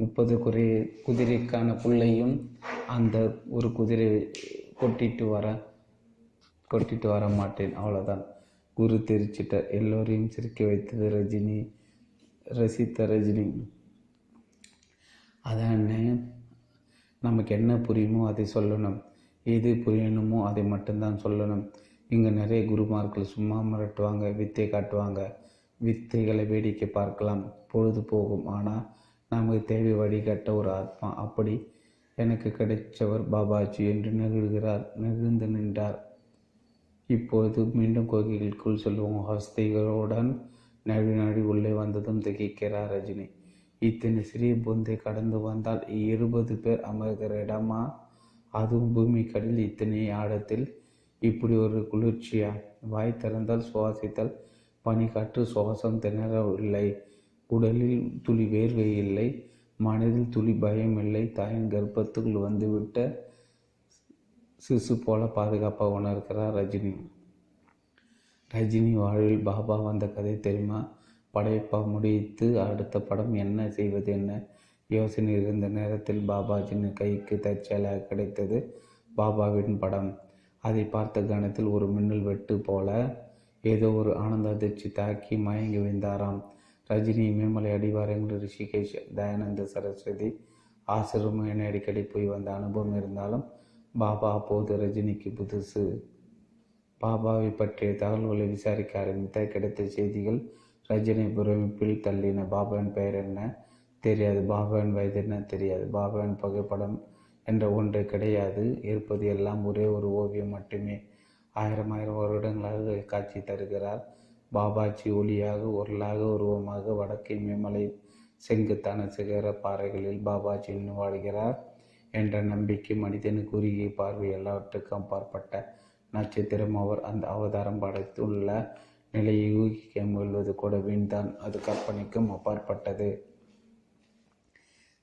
Speaker 1: முப்பது குறை குதிரைக்கான புள்ளையும் அந்த ஒரு குதிரை கொட்டிட்டு வர கொட்டிட்டு வர மாட்டேன். அவ்வளோதான் குரு தெரிச்சிட்டார். எல்லோரையும் சிரிக்க வைத்தது ரஜினி ரசித்த ரஜினி. அதானே நமக்கு என்ன புரியுமோ அதை சொல்லணும். எது புரியணுமோ அதை மட்டும்தான் சொல்லணும். இங்கே நிறைய குருமார்கள் சும்மா மிரட்டுவாங்க வித்தை காட்டுவாங்க. வித்தைகளை வேடிக்கை பார்க்கலாம். பொழுது போகும். ஆனால் நமக்கு தேவை வடிகட்ட ஒரு ஆத்மா. அப்படி எனக்கு கிடைச்சவர் பாபாஜி என்று நெகிழ்கிறார் நெகிழ்ந்து நின்றார். இப்போது மீண்டும் கோகைகளுக்குள் செல்வோம். ஹஸ்திகளுடன் நழி நடு உள்ளே வந்ததும் திகைக்கிறார் ரஜினி. இத்தனை சிறிய பொந்தை கடந்து வந்தால் இருபது பேர் அமர்கிற இடமா? அதுவும் பூமிக்கடியில் இத்தனை ஆழத்தில்? இப்படி ஒரு குளிர்ச்சியா? வாய் திறந்தால் சுவாசித்தால் பனிக்காற்று சுவாசம் திணறவில்லை. உடலில் துளி வேர்வை இல்லை மனதில் துளி பயம் இல்லை. தாயின் கர்ப்பத்துக்குள் வந்துவிட்ட சிசு போல பாதுகாப்பாக உணர்கிறார் ரஜினி. ரஜினி வாழ்வில் பாபா வந்த கதை தெரியுமா? படைப்பா முடித்து அடுத்த படம் என்ன செய்வது என்ன யோசனை இருந்த நேரத்தில் பாபாஜின் கைக்கு தற்செயலாக கிடைத்தது பாபாவின் படம். அதை பார்த்த கணத்தில் ஒரு மின்னல் வெட்டு போல ஏதோ ஒரு ஆனந்த அதிர்ச்சி தாக்கி மயங்கி விழுந்தாராம். ரஜினி இமயமலை அடிவாரங்கள் ரிஷிகேஷ் தயானந்த சரஸ்வதி ஆசிரமம் என அடிக்கடி போய் வந்த அனுபவம் இருந்தாலும் பாபா அப்போது ரஜினிக்கு புதுசு. பாபாவை பற்றிய தகவல்களை விசாரிக்க ஆரம்பித்த கிடைத்த செய்திகள் ரஜினி பிரமிப்பில் தள்ளின பாபாவின் பெயர் என்ன? தெரியாது. பாபாவின் வயது என்ன? தெரியாது. பாபாவின் புகைப்படம் என்ற ஒன்று கிடையாது. இருப்பது எல்லாம் ஒரே ஒரு ஓவியம் மட்டுமே. ஆயிரம் ஆயிரம் வருடங்களாக காட்சி தருகிறார். பாபாஜி ஒளியாக உருளாக உருவமாக வடக்கே மேமலை செங்குத்தான சிகர பாறைகளில் பாபாஜி இன்னும் வாழ்கிறார் என்ற நம்பிக்கை மனிதனுக்கு குறுகிய பார்வை எல்லாவற்றுக்கும் அப்பாற்பட்ட நட்சத்திரம். அவர் அந்த அவதாரம் படைத்துள்ள நிலையை ஊகிக்க முயல்வது கூட வீண்தான் அது கற்பனைக்கும் அப்பாற்பட்டது.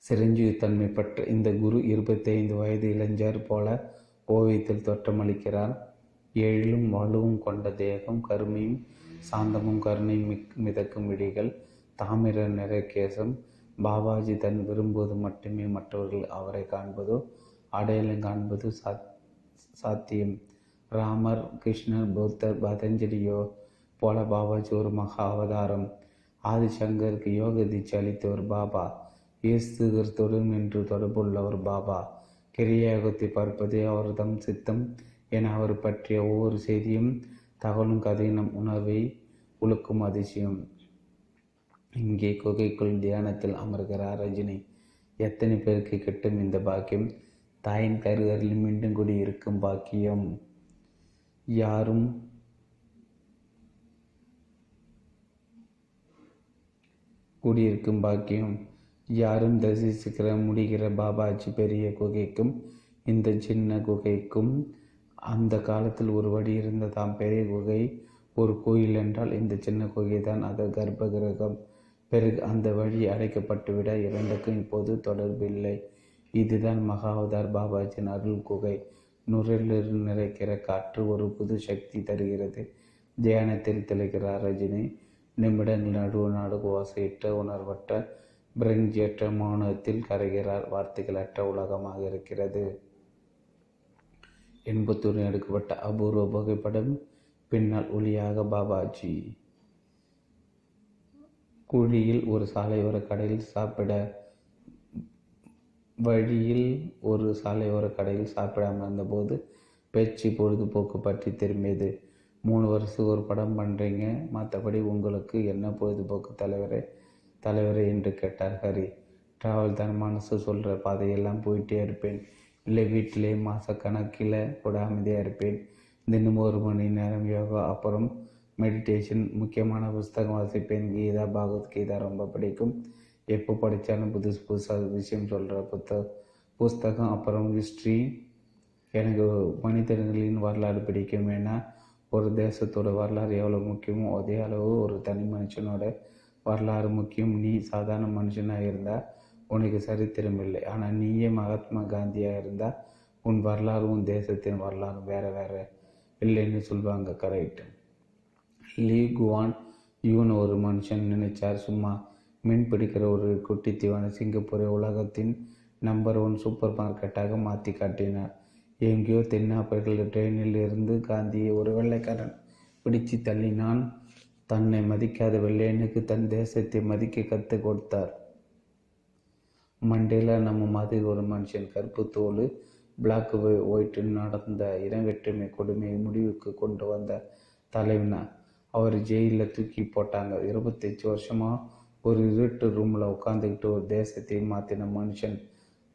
Speaker 1: சிரஞ்சீவி தன்மை பெற்ற இந்த குரு இருபத்தைந்து வயது இளைஞர் போல ஓவியத்தில் தோற்றமளிக்கிறார். ஏழிலும் வலுவும் கொண்ட தேகம் கருமையும் சாந்தமும் கருணையும் மிக் மிதக்கும் விடிகள் தாமிர நிற கேசம் பாபாஜி தன் விரும்புவது மட்டுமே மற்றவர்கள் அவரை காண்பதோ அடையாளம் காண்பது சாத் சாத்தியம். ராமர் கிருஷ்ணர் புத்தர் பதஞ்சலியோ போல பாபாஜி ஒரு மகா அவதாரம். ஆதிசங்கருக்கு யோக தீட்சை அளித்த ஒரு பாபா. இயேசு கிறிஸ்துடன் என்று தொடர்புள்ள ஒரு பாபா. கிரியாகத்தை பார்ப்பதே அவர்தம் சித்தம் என அவர் பற்றிய ஒவ்வொரு செய்தியும் தகவலும் கதையினும் உணர்வை உழுக்கும் அதிசயம். இங்கே குகைக்குள் தியானத்தில் அமர்கிறார் ரஜினி. எத்தனை பேருக்கு கிட்டும் இந்த பாக்கியம்? தாயின் கருகரில் மீண்டும் குடியிருக்கும் பாக்கியம். யாரும் கூடியிருக்கும் பாக்கியம். யாரும் தரிசிக்கிற முடிகிற பாபாஜி பெரிய குகைக்கும் இந்த சின்ன குகைக்கும் அந்த காலத்தில் ஒரு வழி இருந்ததாம். பெரிய குகை ஒரு கோயில் என்றால் இந்த சின்ன குகை தான் அது கர்ப்ப கிரகம் பிறகு அந்த வழி அடைக்கப்பட்டுவிட இரண்டுக்கும் இப்போது தொடர்பில்லை இதுதான் மகாவதார் பாபாஜியின் அருள் குகை. நுரையிலிருந்து நிறைக்கிற காற்று ஒரு புது சக்தி தருகிறது. தியானத்தில் திளைக்கிறார் ரஜினி. நிமிடங்கள் நடுவு நாடுகு ஓசையிட்ட உணர்வற்ற பிரஞ்சியற்ற மௌனத்தில் கரைகிறார். வார்த்தைகளற்ற உலகமாக இருக்கிறது. எண்பத்தூரில் எடுக்கப்பட்ட அபூர்வ புகைப்படம் பின்னால் ஒளியாக பாபாஜி. குழியில் ஒரு சாலையோர கடையில் சாப்பிட வழியில் ஒரு சாலையோர கடையில் சாப்பிட அமர்ந்தபோது பேச்சு பொழுதுபோக்கு பற்றி திரும்பியது. மூணு வருஷத்துக்கு ஒரு படம் பண்ணுறீங்க மற்றபடி உங்களுக்கு என்ன பொழுதுபோக்கு தலைவரே தலைவரே? என்று கேட்டார் ஹரி. ட்ராவல் தான் மனசு சொல்கிற பாதையெல்லாம் போயிட்டே இருப்பேன். இல்லை வீட்டிலே மாதக்கணக்கில் கூட அமைதியாக இருப்பேன். தினம் ஒரு மணி நேரம் யோகா அப்புறம் மெடிடேஷன் முக்கியமான புஸ்தகம் வாசிப்பேன். கீதா பகவத்கீதா ரொம்ப பிடிக்கும். எப்போ படித்தாலும் புதுசு புதுசாக விஷயம் சொல்கிற புத்த புஸ்தகம் அப்புறம் ஹிஸ்ட்ரி எனக்கு மனிதர்களின் வரலாறு பிடிக்கும். ஏன்னா ஒரு தேசத்தோட வரலாறு எவ்வளோ முக்கியமோ அதே அளவு ஒரு தனி மனுஷனோட வரலாறு முக்கியம். நீ சாதாரண மனுஷனாக இருந்தால் உனக்கு சரித்திரம் இல்லை ஆனால் நீயே மகாத்மா காந்தியாக இருந்தால் உன் வரலாறு உன் தேசத்தின் வரலாறு வேறு வேறு இல்லைன்னு சொல்லுவாங்க கரெக்ட் லீ குவான் யூன் ஒரு மனுஷன் நினைச்சார். சும்மா மீன் பிடிக்கிற ஒரு குட்டி தீவான சிங்கப்பூரை உலகத்தின் நம்பர் ஒன் சூப்பர் மார்க்கெட்டாக மாற்றி காட்டினார். எங்கேயோ தென்னாப்பிரிக்கல் ட்ரெயினில் இருந்து காந்தியை ஒரு வெள்ளைக்காரன் பிடிச்சு தள்ளினான். தன்னை மதிக்காத வெள்ளையனுக்கு தன் தேசத்தை மதிக்க கற்றுக் கொடுத்தார். மண்டேலா நம்ம மாதிரி ஒரு மனுஷன் கருப்பு தோல் பிளாக் ஒயிட்டு நடந்த இனவெற்றுமை கொடுமையை முடிவுக்கு கொண்டு வந்த தலைவனா? அவர் ஜெயிலில் தூக்கி போட்டாங்க. இருபத்தஞ்சி வருஷமாக ஒரு இருட்டு ரூமில் உட்காந்துக்கிட்டு ஒரு தேசத்தை மாற்றின மனுஷன்.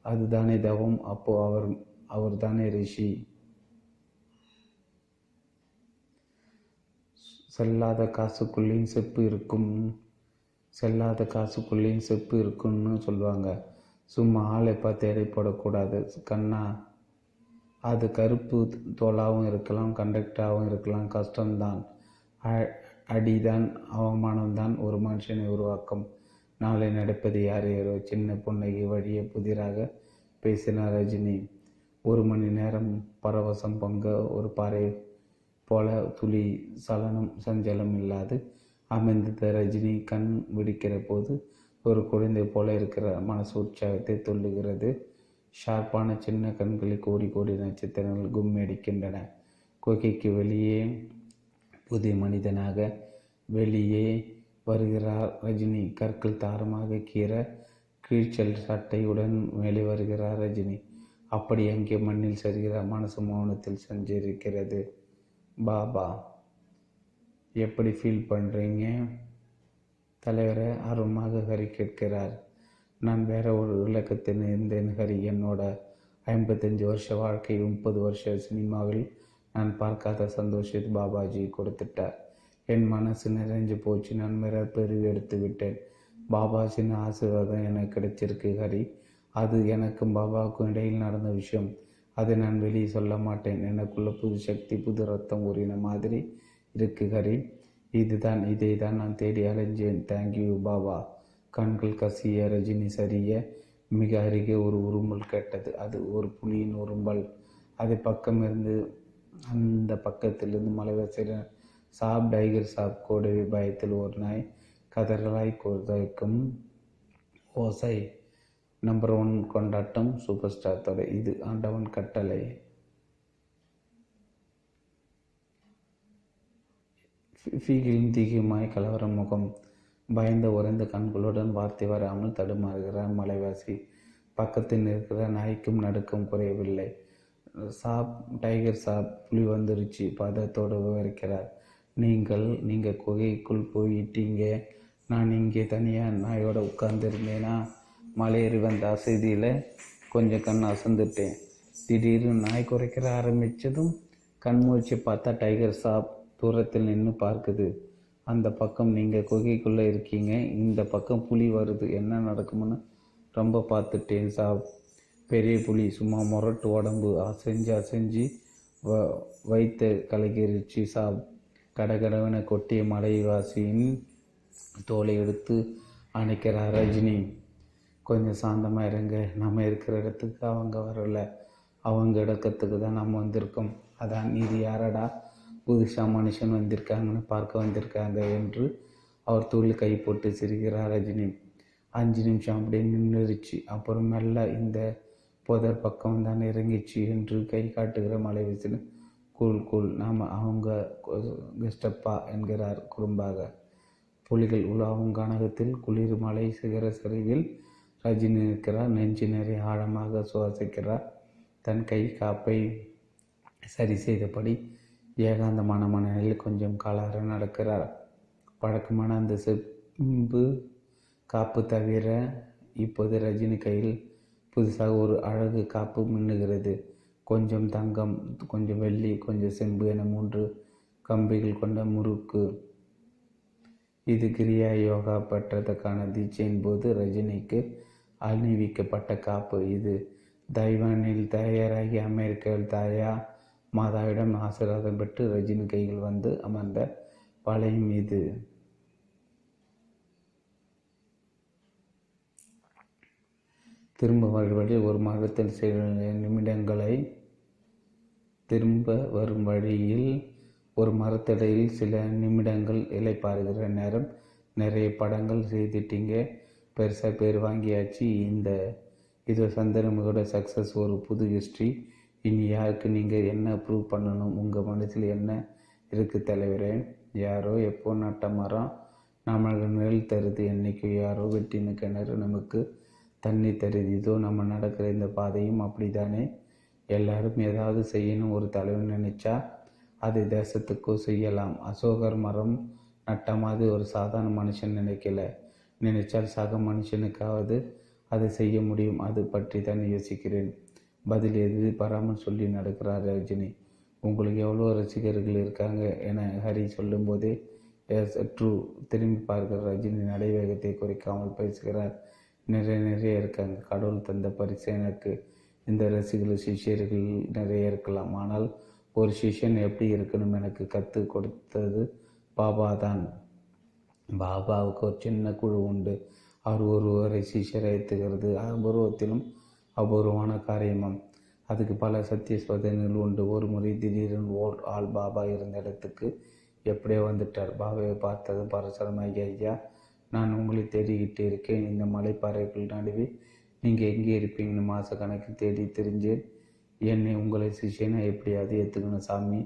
Speaker 1: அதுதானே தவம்? அப்போது அவர் அவர் தானே ரிஷி? செல்லாத காசுக்குள்ளேயும் செப்பு இருக்கும். செல்லாத காசுக்குள்ளேயும் செப்பு இருக்குன்னு சொல்லுவாங்க. சும்மா ஆளை பார்த்து கண்ணா அது கருப்பு தோலாகவும் இருக்கலாம் கண்டக்டாகவும் இருக்கலாம் கஷ்டம்தான். அ- அடிதான் அவமானம்தான் ஒரு மனுஷனை உருவாக்கும். நாளை நடப்பது யார் யாரோ சின்ன புன்னகை வழியே புதிராக பேசினார் ரஜினி. ஒரு மணி நேரம் பரவசம் பங்க ஒரு பாறை போல துளி சலனம் சஞ்சலம் இல்லாது அமைந்தது ரஜினி கண் விடுக்கிற போது ஒரு குழந்தை போல இருக்கிற மனசு உற்சாகத்தை துள்ளுகிறது. ஷார்ப்பான சின்ன கண்களில் கோடி கோடி நட்சத்திரங்கள் கும்மடிக்கின்றன குகைக்கு வெளியே புதிய மனிதனாக வெளியே வருகிறார் ரஜினி. கற்கள் தாரமாக கீற கீழ்ச்சல் சட்டையுடன் மேலே வருகிறார் ரஜினி. அப்படி அங்கே மண்ணில் சரிகிறார் மனசு மௌனத்தில் சஞ்சரிக்கிறது. பாபா எப்படி ஃபீல் பண்ணுறீங்க தலைவரை ஆர்வமாக ஹரி கேட்கிறார். நான் வேற ஒரு விளக்கத்தில் இருந்தேன். ஹரி என்னோட ஐம்பத்தஞ்சு வருஷ வாழ்க்கை முப்பது வருஷ சினிமாவில் நான் பார்க்காத சந்தோஷத்தை பாபாஜி கொடுத்துட்டார். என் மனசு நிறைஞ்சு போச்சு. நான் மிரப்பெருவி எடுத்து விட்டேன். பாபாஜின் ஆசீர்வாதம் எனக்கு கிடைச்சிருக்கு ஹரி. அது எனக்கும் பாபாவுக்கும் இடையில் நடந்த விஷயம். அதை நான் வெளியே சொல்ல மாட்டேன். எனக்குள்ள புது சக்தி புது ரத்தம் ஊறின மாதிரி இருக்கு ஹரி. இதுதான் இதை தான் நான் தேடி அலைஞ்சேன். Thank you Baba. கண்கள் கசிய ரஜினி சரிய. மிக அருகே ஒரு உருமல் கேட்டது. அது ஒரு புலியின் உரும்பல் அது பக்கம் இருந்து அந்த பக்கத்திலிருந்து மலைவாசில சாப் டைகர் சாப் கோடவி பயத்தில் ஒரு நாய் கதர்களாய் குதைக்கும் ஓசை. நம்பர் ஒன் கொண்டாட்டம் சூப்பர் ஸ்டார் தொடர் இது ஆண்டவன் கட்டளை. ஃபீகிலும் தீகியுமாய் கலவர முகம். பயந்த உறைந்த கண்களுடன் வார்த்தை வராமல் தடுமாறுகிறார் மலைவாசி. பக்கத்தில் இருக்கிற நாய்க்கும் நடுக்கம் குறையவில்லை. சாப் டைகர் சாப் புலி வந்துருச்சு. பதத்தோடு விவரிக்கிறார். நீங்கள் நீங்கள் குகைக்குள் போயிட்டீங்க. நான் இங்கே தனியாக நாயோட உட்கார்ந்துருந்தேனா? மலையேறி வந்த அசதியில் கொஞ்சம் கண் அசந்துட்டேன். திடீர்னு நாய் குறைக்கிற ஆரம்பித்ததும் கண்மூழ்ச்சி பார்த்தா டைகர் சாப் தூரத்தில் நின்று பார்க்குது. அந்த பக்கம் நீங்கள் குகைக்குள்ளே இருக்கீங்க. இந்த பக்கம் புலி வருது. என்ன நடக்கும்னு ரொம்ப பார்த்துட்டேன் சாப் பெரிய புலி சும்மா முரட்டு உடம்பு அசைஞ்சு அசைஞ்சு வ வைத்த கலகிருச்சு சாப் கடகடவன கொட்டிய மலைவாசியின் தோலை எடுத்து அணைக்கிறார் ரஜினி. கொஞ்சம் சாந்தமாக இருங்க. நம்ம இருக்கிற இடத்துக்கு அவங்க வரல. அவங்க இடத்துக்கு தான் நம்ம வந்திருக்கோம். அதான் இது யாரடா? புதுசாக மனுஷன் வந்திருக்காங்கன்னு பார்க்க வந்திருக்காங்க என்று அவர் தூள் கை போட்டு சிரிக்கிறார் ரஜினி. அஞ்சு நிமிஷம் அப்படியே நின்றுச்சு அப்புறம் மெல்ல இந்த புதர் பக்கம் தான் இறங்கிச்சு என்று கை காட்டுகிற மலை வீசின கூழ் கூழ் நாம் அவங்க கெஸ்டப்பா என்கிறார் குறும்பாக. புலிகள் உலாவும் கனகத்தில் குளிர் மலை சிகர சரிவில் ரஜினி நிற்கிறார். நெஞ்சு நிறைய ஆழமாக சுவாசிக்கிறார். தன் கை காப்பை சரி செய்தபடி ஏகாந்தமான மனநிலையில் கொஞ்சம் காலாக நடக்கிறார். பழக்கமான அந்த செம்பு காப்பு தவிர இப்போது ரஜினி கையில் புதுசாக ஒரு அழகு காப்பு மின்னுகிறது. கொஞ்சம் தங்கம் கொஞ்சம் வெள்ளி கொஞ்சம் செம்பு என மூன்று கம்பிகள் கொண்ட முறுக்கு. இது கிரியா யோகா பெற்றதற்கான தீட்சையின் போது ரஜினிக்கு அணிவிக்கப்பட்ட காப்பு இது. தைவானில் தயாராகி அமெரிக்காவில் தாயா மாதாவிடம் ஆசீர்வாதம் பெற்று ரஜினி கையில் வந்து அமர்ந்த வளையும் இது திரும்ப வரும் வழியில் ஒரு மாதத்தில் சில நிமிடங்களை திரும்ப வரும் வழியில் ஒரு மரத்தடையில் சில நிமிடங்கள் இலைப்பாறுகிற நேரம். நிறைய படங்கள் செய்துட்டீங்க. பெருசாக பேர் வாங்கியாச்சு. இந்த இது சந்திரமுகோட சக்ஸஸ் ஒரு புது ஹிஸ்ட்ரி இனி யாருக்கு நீங்கள் என்ன ப்ரூவ் பண்ணணும்? உங்கள் மனசில் என்ன இருக்குது தலைவரே? யாரோ எப்போ நட்ட மரம்? நம்மளுக்கு நிழல் தருது என்றைக்கு யாரோ வெட்டின கிணறு நமக்கு தண்ணி தருது. இதோ நம்ம நடக்கிற இந்த பாதையும் அப்படி தானே எல்லாரும் ஏதாவது செய்யணும் ஒரு தலைவர் நினைச்சா அது தேசத்துக்கோ செய்யலாம். அசோகர் மரம் நட்ட மாதிரி ஒரு சாதாரண மனுஷன் நினைக்கல. நினைச்சால் சக மனுஷனுக்காவது அதை செய்ய முடியும். அது பற்றி தான் யோசிக்கிறேன். பதில் எது? பராமல் சொல்லி நடக்கிறார் ரஜினி உங்களுக்கு எவ்வளோ ரசிகர்கள் இருக்காங்க என ஹரி சொல்லும்போதே எஸ் ட்ரூ திரும்பி பார்க்கிற ரஜினி. நடைவேகத்தை குறைக்காமல் பேசுகிறார். நிறைய நிறைய இருக்காங்க. கடவுள் தந்த பரிசு எனக்கு இந்த ரசிகர்கள் சிஷியர்கள் நிறைய இருக்கலாம். ஆனால் ஒரு சிஷ்யன் எப்படி இருக்கணும் எனக்கு கற்றுக் கொடுத்தது பாபா தான். பாபாவுக்கு ஒரு சின்ன குழு உண்டு. அவர் ஒருவரை சிஷ்யரை ஏற்றுகிறது அபூர்வத்திலும் அபூர்வமான காரியமாம். அதுக்கு பல சத்திய சோதனைகள் உண்டு. ஒரு முறை திடீரென ஓர் ஆள் பாபா இருந்த இடத்துக்கு எப்படியோ வந்துட்டார். பாபாவை பார்த்தது பரசரம் ஐயா நான் உங்களை தேடிக்கிட்டு இருக்கேன். இந்த மலைப்பாறைகள் நடுவே நீங்கள் எங்கே இருப்பீங்கன்னு மாத கணக்கு தேடி தெரிஞ்சேன். என்னை உங்களை சிஷியனை எப்படியாவது ஏற்றுக்கணும் சாமி?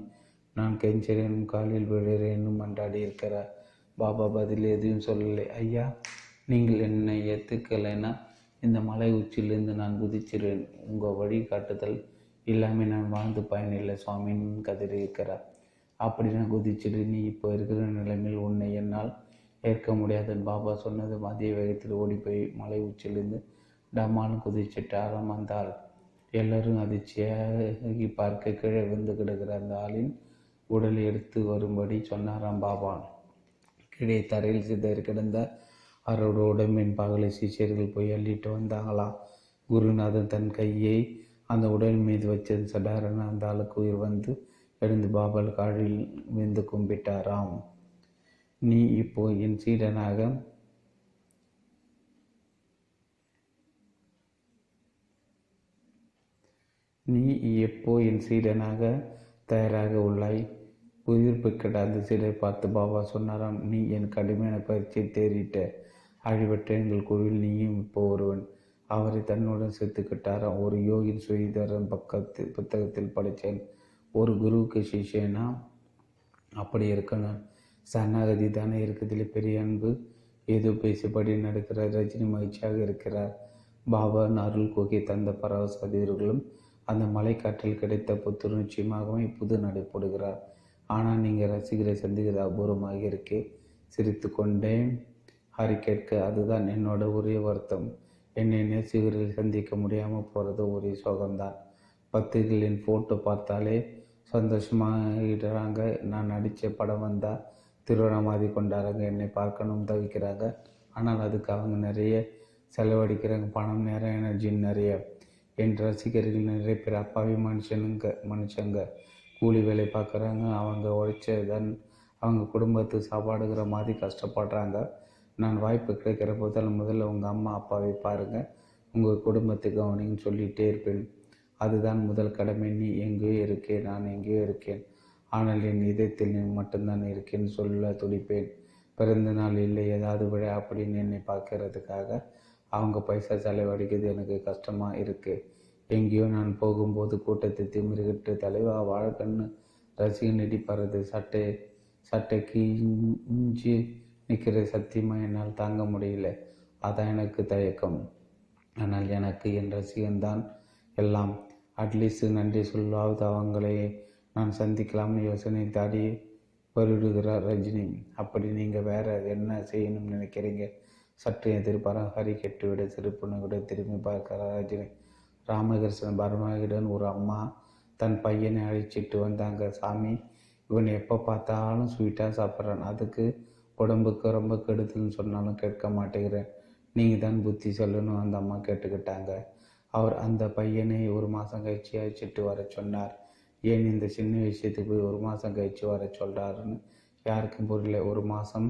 Speaker 1: நான் கெஞ்சரேனும் காலில் விழுறேனும் மன்றாடி இருக்கிறார். பாபா பதில் எதுவும் சொல்லலை. ஐயா நீங்கள் என்னை ஏற்றுக்கலைன்னா இந்த மலை உச்சியிலிருந்து நான் குதிச்சிருவேன். உங்கள் வழிகாட்டுதல் இல்லாமல் நான் வாழ்ந்து பயனில்லை சுவாமின்னு கதறியிருக்கிறார் அப்படி நான் குதிச்சிடு நீ இப்போ இருக்கிற நிலைமையில் உன்னை என்னால் ஏற்க முடியாதுன்னு பாபா சொன்னது மதிய வேகத்தில் ஓடி போய் மலை உச்சியிலிருந்து டமாலும் குதிச்சிட்டு ஆரம் வந்தாள் எல்லோரும் அதிர்ச்சியாகி பார்க்க கீழே விழுந்து கிடக்கிற அந்த ஆளின் உடலை எடுத்து வரும்படி சொன்னாராம் பாபா. கீழே தரையில் சிதறி கிடந்த அவரோட உடம்பின் பகலை சிஷியர்கள் போய் அள்ளிட்டு வந்தாங்களாம் குருநாதன் தன் கையை அந்த உடல் மீது வச்சது. சடாரன் அந்த ஆளுக்கு உயிர் வந்து எழுந்து பாபால் காலில் விழுந்து கும்பிட்டாராம். நீ இப்போ என் சீடனாக நீ எப்போ என் சீடனாக தயாராக உள்ளாய்? உயிர்ப்பு கிடாத சீடை பார்த்து பாபா சொன்னாராம் நீ என் கடுமையான பயிற்சியை தேறிட்ட. அழிவற்ற எங்கள் கோவில் நீயும் இப்போ ஒருவன். அவரை தன்னுடன் சேர்த்துக்கிட்டார். ஒரு யோகின் சுயதரன் பக்கத்தில் புத்தகத்தில் படித்தேன். ஒரு குருவுக்கு சிஷியனா? அப்படி இருக்கணும். சரணாகதி தானே இருக்கிறதுல பெரிய அன்பு. ஏதோ பேசியபடி நடக்கிறார். ரஜினி மகிழ்ச்சியாக இருக்கிறார். பாபா அருள் கோகி தந்த பரவச அதிர்களும் அந்த மலைக்காற்றில் கிடைத்த புத்துணர்ச்சியமாகவே புது நடை போடுகிறார் ஆனால் நீங்கள் ரசிகரை சந்திக்கிறது அபூர்வமாக இருக்கே. சிரித்து கொண்டேன் ஹரி கேட்க அதுதான் என்னோட ஒரே வருத்தம். என்னை நேசிகரில் சந்திக்க முடியாமல் போகிறது ஒரே சோகம்தான். பத்திரிகைகளின் ஃபோட்டோ பார்த்தாலே சந்தோஷமாகிடுறாங்க நான் நடித்த படம் வந்தால் திருவண்ணாமதி கொண்டாடுறாங்க. என்னை பார்க்கணும் தவிக்கிறாங்க. ஆனால் அதுக்கு அவங்க நிறைய செலவழிக்கிறாங்க. பணம் நேரம் எனர்ஜின்னு நிறைய. என் ரசிகர்கள் நிறைய பேர் அப்பாவி மனுஷனுங்க மனுஷங்க. கூலி வேலை பார்க்குறாங்க. அவங்க உழைச்சதன் அவங்க குடும்பத்துக்கு சாப்பாடுங்கிற மாதிரி கஷ்டப்படுறாங்க. நான் வாய்ப்பு கிடைக்கிற போதால் முதல்ல உங்கள் அம்மா அப்பாவை பாருங்கள் உங்கள் குடும்பத்தை கவனின்னு சொல்லிகிட்டே இருப்பேன். அதுதான் முதல் கடமை. நீ எங்கேயோ இருக்கேன் நான் எங்கேயோ இருக்கேன். ஆனால் என் இதயத்தில் நீ மட்டும்தான் இருக்கேன்னு சொல்ல துடிப்பேன். பிறந்த நாள் இல்லை ஏதாவது விழா அப்படின்னு என்னை பார்க்கறதுக்காக அவங்க பைசா செலவழிக்கிறது எனக்கு கஷ்டமாக இருக்குது எங்கேயோ நான் போகும்போது கூட்டத்தை திமிருகிட்டு தலைவா வாழைக்கண்ணு ரசிகன் இடிப்பறது சட்டை சட்டைக்கு இஞ்சி நிற்கிற சத்தியமாக என்னால் தாங்க முடியல. அதான் எனக்கு தயக்கம். ஆனால் எனக்கு என் ரசிகன்தான் எல்லாம். அட்லீஸ்ட் நன்றி சொல்லாவது அவங்களை. நான் சந்திக்கலாம்னு யோசனை தாடி வருடுகிறார் ரஜினி. அப்படி நீங்கள் வேற என்ன செய்யணும்னு நினைக்கிறீங்க? சற்று எதிர்பாராக ஹரி கெட்டுவிட. விட திரும்பி பார்க்கிறார் ரஜினி. ராமகிருஷ்ணன் பரமகிடன் ஒரு அம்மா. தன் பையனை அழைச்சிட்டு வந்தாங்க. சாமி இவன் எப்போ பார்த்தாலும் ஸ்வீட்டாக சாப்பிட்றான். அதுக்கு உடம்புக்கு ரொம்ப கெடுதல்னு சொன்னாலும் கேட்க மாட்டேங்கிறேன். நீங்கள் தான் புத்தி சொல்லணும் அந்த அம்மா கேட்டுக்கிட்டாங்க. அவர் அந்த பையனை ஒரு மாதம் கழிச்சு அழைச்சிட்டு வர சொன்னார். ஏன் இந்த சின்ன விஷயத்துக்கு போய் ஒரு மாதம் கழிச்சு வர சொல்கிறாருன்னு யாருக்கும் புரியல. ஒரு மாதம்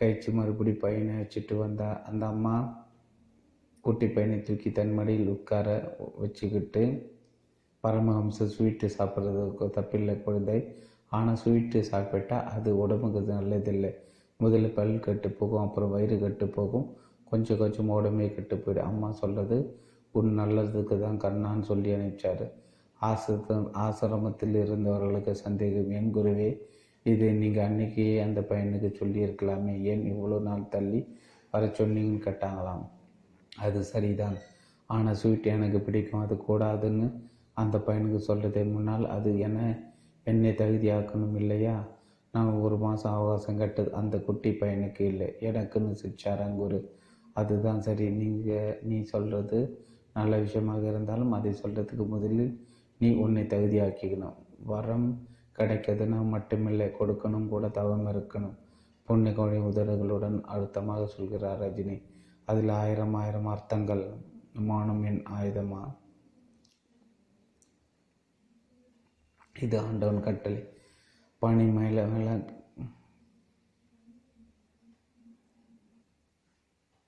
Speaker 1: கழிச்சு மறுபடி பையனை வச்சுட்டு வந்தா அந்த அம்மா குட்டி பையனை தூக்கி தன் மடியில் உட்கார வச்சுக்கிட்டு பரமஹம்ச ஸ்வீட்டு சாப்பிட்றதுக்கு தப்பில்லை குழந்தை. ஆனால் ஸ்வீட்டு சாப்பிட்டா அது உடம்புக்கு நல்லதில்லை. முதல்ல பல் கெட்டு போகும் அப்புறம் வயிறு கெட்டு போகும். கொஞ்சம் கொஞ்சம் உடம்பே கெட்டு போயிடும். அம்மா சொல்கிறது உன் நல்லதுக்கு தான் கண்ணான்னு சொல்லி அனுப்பிச்சார். ஆசிர ஆசிரமத்தில் இருந்தவர்களுக்கு சந்தேகம். என் குருவே இதை நீங்கள் அன்னைக்கே அந்த பையனுக்கு சொல்லியிருக்கலாமே. ஏன் இவ்வளோ நாள் தள்ளி வர சொன்னீங்கன்னு கேட்டாங்களாம். அது சரிதான். ஆனால் ஸ்வீட் எனக்கு பிடிக்கும். அது கூடாதுன்னு அந்த பையனுக்கு சொல்கிறதே முன்னால். அது என்ன என்னை தகுதியாக்கணும் இல்லையா? நான் ஒரு மாதம் அவகாசம் கட்டது. அந்த குட்டி பையனுக்கு இல்லை. எனக்குன்னு சிச்சாரங்குரு அதுதான் சரி. நீங்கள் நீ சொல்கிறது நல்ல விஷயமாக இருந்தாலும் அதை சொல்கிறதுக்கு முதலில் நீ உன்னை தகுதியாக்கிக்கணும். வரம் கிடைக்கிறதுனா மட்டுமில்லை. கொடுக்கணும் கூட தவம் இருக்கணும்.
Speaker 2: புன்னகை உதடுகளுடன் அழுத்தமாக சொல்கிறார் ரஜினி. அதில் ஆயிரம் ஆயிரம் அர்த்தங்கள். மானம் என் ஆயுதமா? இது ஆண்டவன் கட்டளை. பனி மேல மேல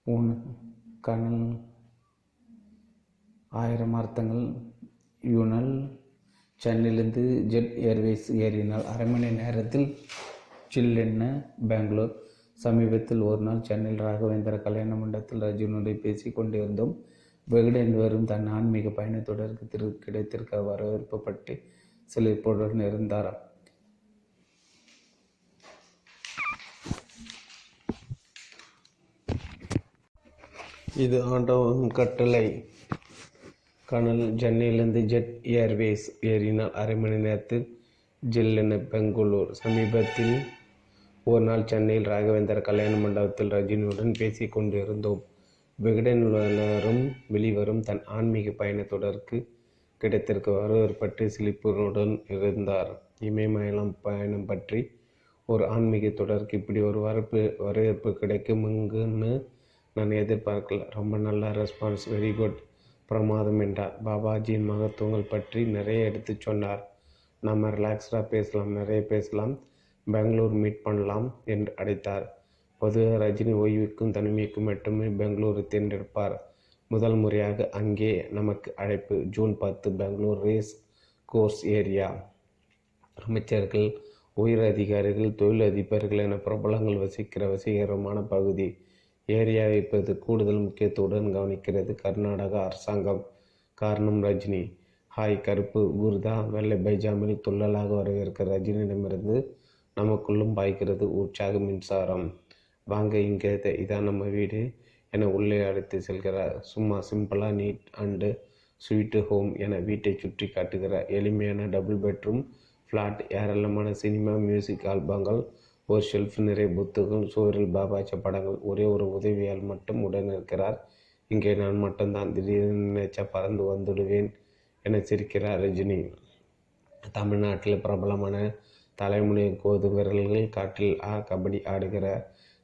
Speaker 2: உன் கனல் ஆயிரம் அர்த்தங்கள் யூனல் சென்னையிலிருந்து ஜெட் ஏர்வேஸ் ஏறினால் அரை மணி நேரத்தில் சில்லென்ன பெங்களூர் சமீபத்தில் ஒரு நாள் சென்னையில் ராகவேந்திர கல்யாண மண்டபத்தில் ரஜினுடன் பேசி கொண்டிருந்தோம். வெகுடன் வரும் தன் ஆன்மீக பயணத்தொடருக்கு திரு கிடைத்திருக்க வரவேற்பு பற்றி சிலிர்ப்புடன் இருந்தாராம்.
Speaker 1: இது ஆண்டவன் கட்டளை. கனல் சென்னையிலிருந்து ஜெட் ஏர்வேஸ் ஏறினால் அரை மணி நேரத்தில் ஜில்லென பெங்களூர் சமீபத்தில் ஒரு நாள் சென்னையில் ராகவேந்தர் கல்யாண மண்டபத்தில் ரஜினியுடன் பேசி கொண்டிருந்தோம். விகடனும் வெளிவரும் தன் ஆன்மீக பயணத்தொடருக்கு கிடைத்திருக்க வரவேற்பட்டு சிலிப்புடன் இருந்தார். இமயமயலம் பயணம் பற்றி ஒரு ஆன்மீக தொடருக்கு இப்படி ஒரு வரப்பு வரவேற்பு கிடைக்கும் இங்குன்னு நான் எதிர்பார்க்கல. ரொம்ப நல்ல ரெஸ்பான்ஸ் வெரி குட் பிரமாதம் என்றார். பாபாஜியின் மகத்துவங்கள் பற்றி நிறைய எடுத்து சொன்னார். நம்ம ரிலாக்ஸ்டாக பேசலாம். நிறைய பேசலாம். பெங்களூர் மீட் பண்ணலாம் என்று அழைத்தார். பொதுவாக ரஜினி ஓய்வுக்கும் தனிமைக்கும் மட்டுமே பெங்களூரு தேர்ந்தெடுப்பார். முதல் முறையாக அங்கே நமக்கு அழைப்பு. ஜூன் பத்து பெங்களூர் ரேஸ் கோர்ஸ் ஏரியா அமைச்சர்கள் உயர் அதிகாரிகள் தொழில் அதிபர்கள் என பிரபலங்கள் வசிக்கிற வசீகரமான பகுதி. ஏரியாவை இப்போது கூடுதல் முக்கியத்துவத்துடன் கவனிக்கிறது. கர்நாடகா அரசாங்கம் காரணம் ரஜினி. ஹாய் கருப்பு ஊர்தா வெள்ளை பைஜாமில் துள்ளலாக வரவேற்கிற ரஜினியிடமிருந்து நமக்குள்ளும் பாய்க்கிறது உற்சாக மின்சாரம். வாங்க இங்கே இதான் நம்ம வீடு என உள்ளே அழைத்து செல்கிறார். சும்மா சிம்பிளாக நீட் அண்டு ஸ்வீட்டு ஹோம் என வீட்டை சுற்றி காட்டுகிறார். எளிமையான டபுள் பெட்ரூம் ஃப்ளாட் ஏராளமான சினிமா மியூசிக் ஆல்பங்கள் ஒரு ஷெல்ஃப் நிறைய புத்துகள் சுவரில் பாபாச்ச படங்கள் ஒரே ஒரு உதவியால் மட்டும் உடன் இருக்கிறார். இங்கே நான் மட்டும்தான் திடீர்னு நினைச்சா பறந்து வந்துடுவேன் என சிரிக்கிறார் ரஜினி. தமிழ்நாட்டில் பிரபலமான தலைமுறை கோது விரல்கள் காட்டில் ஆ கபடி ஆடுகிற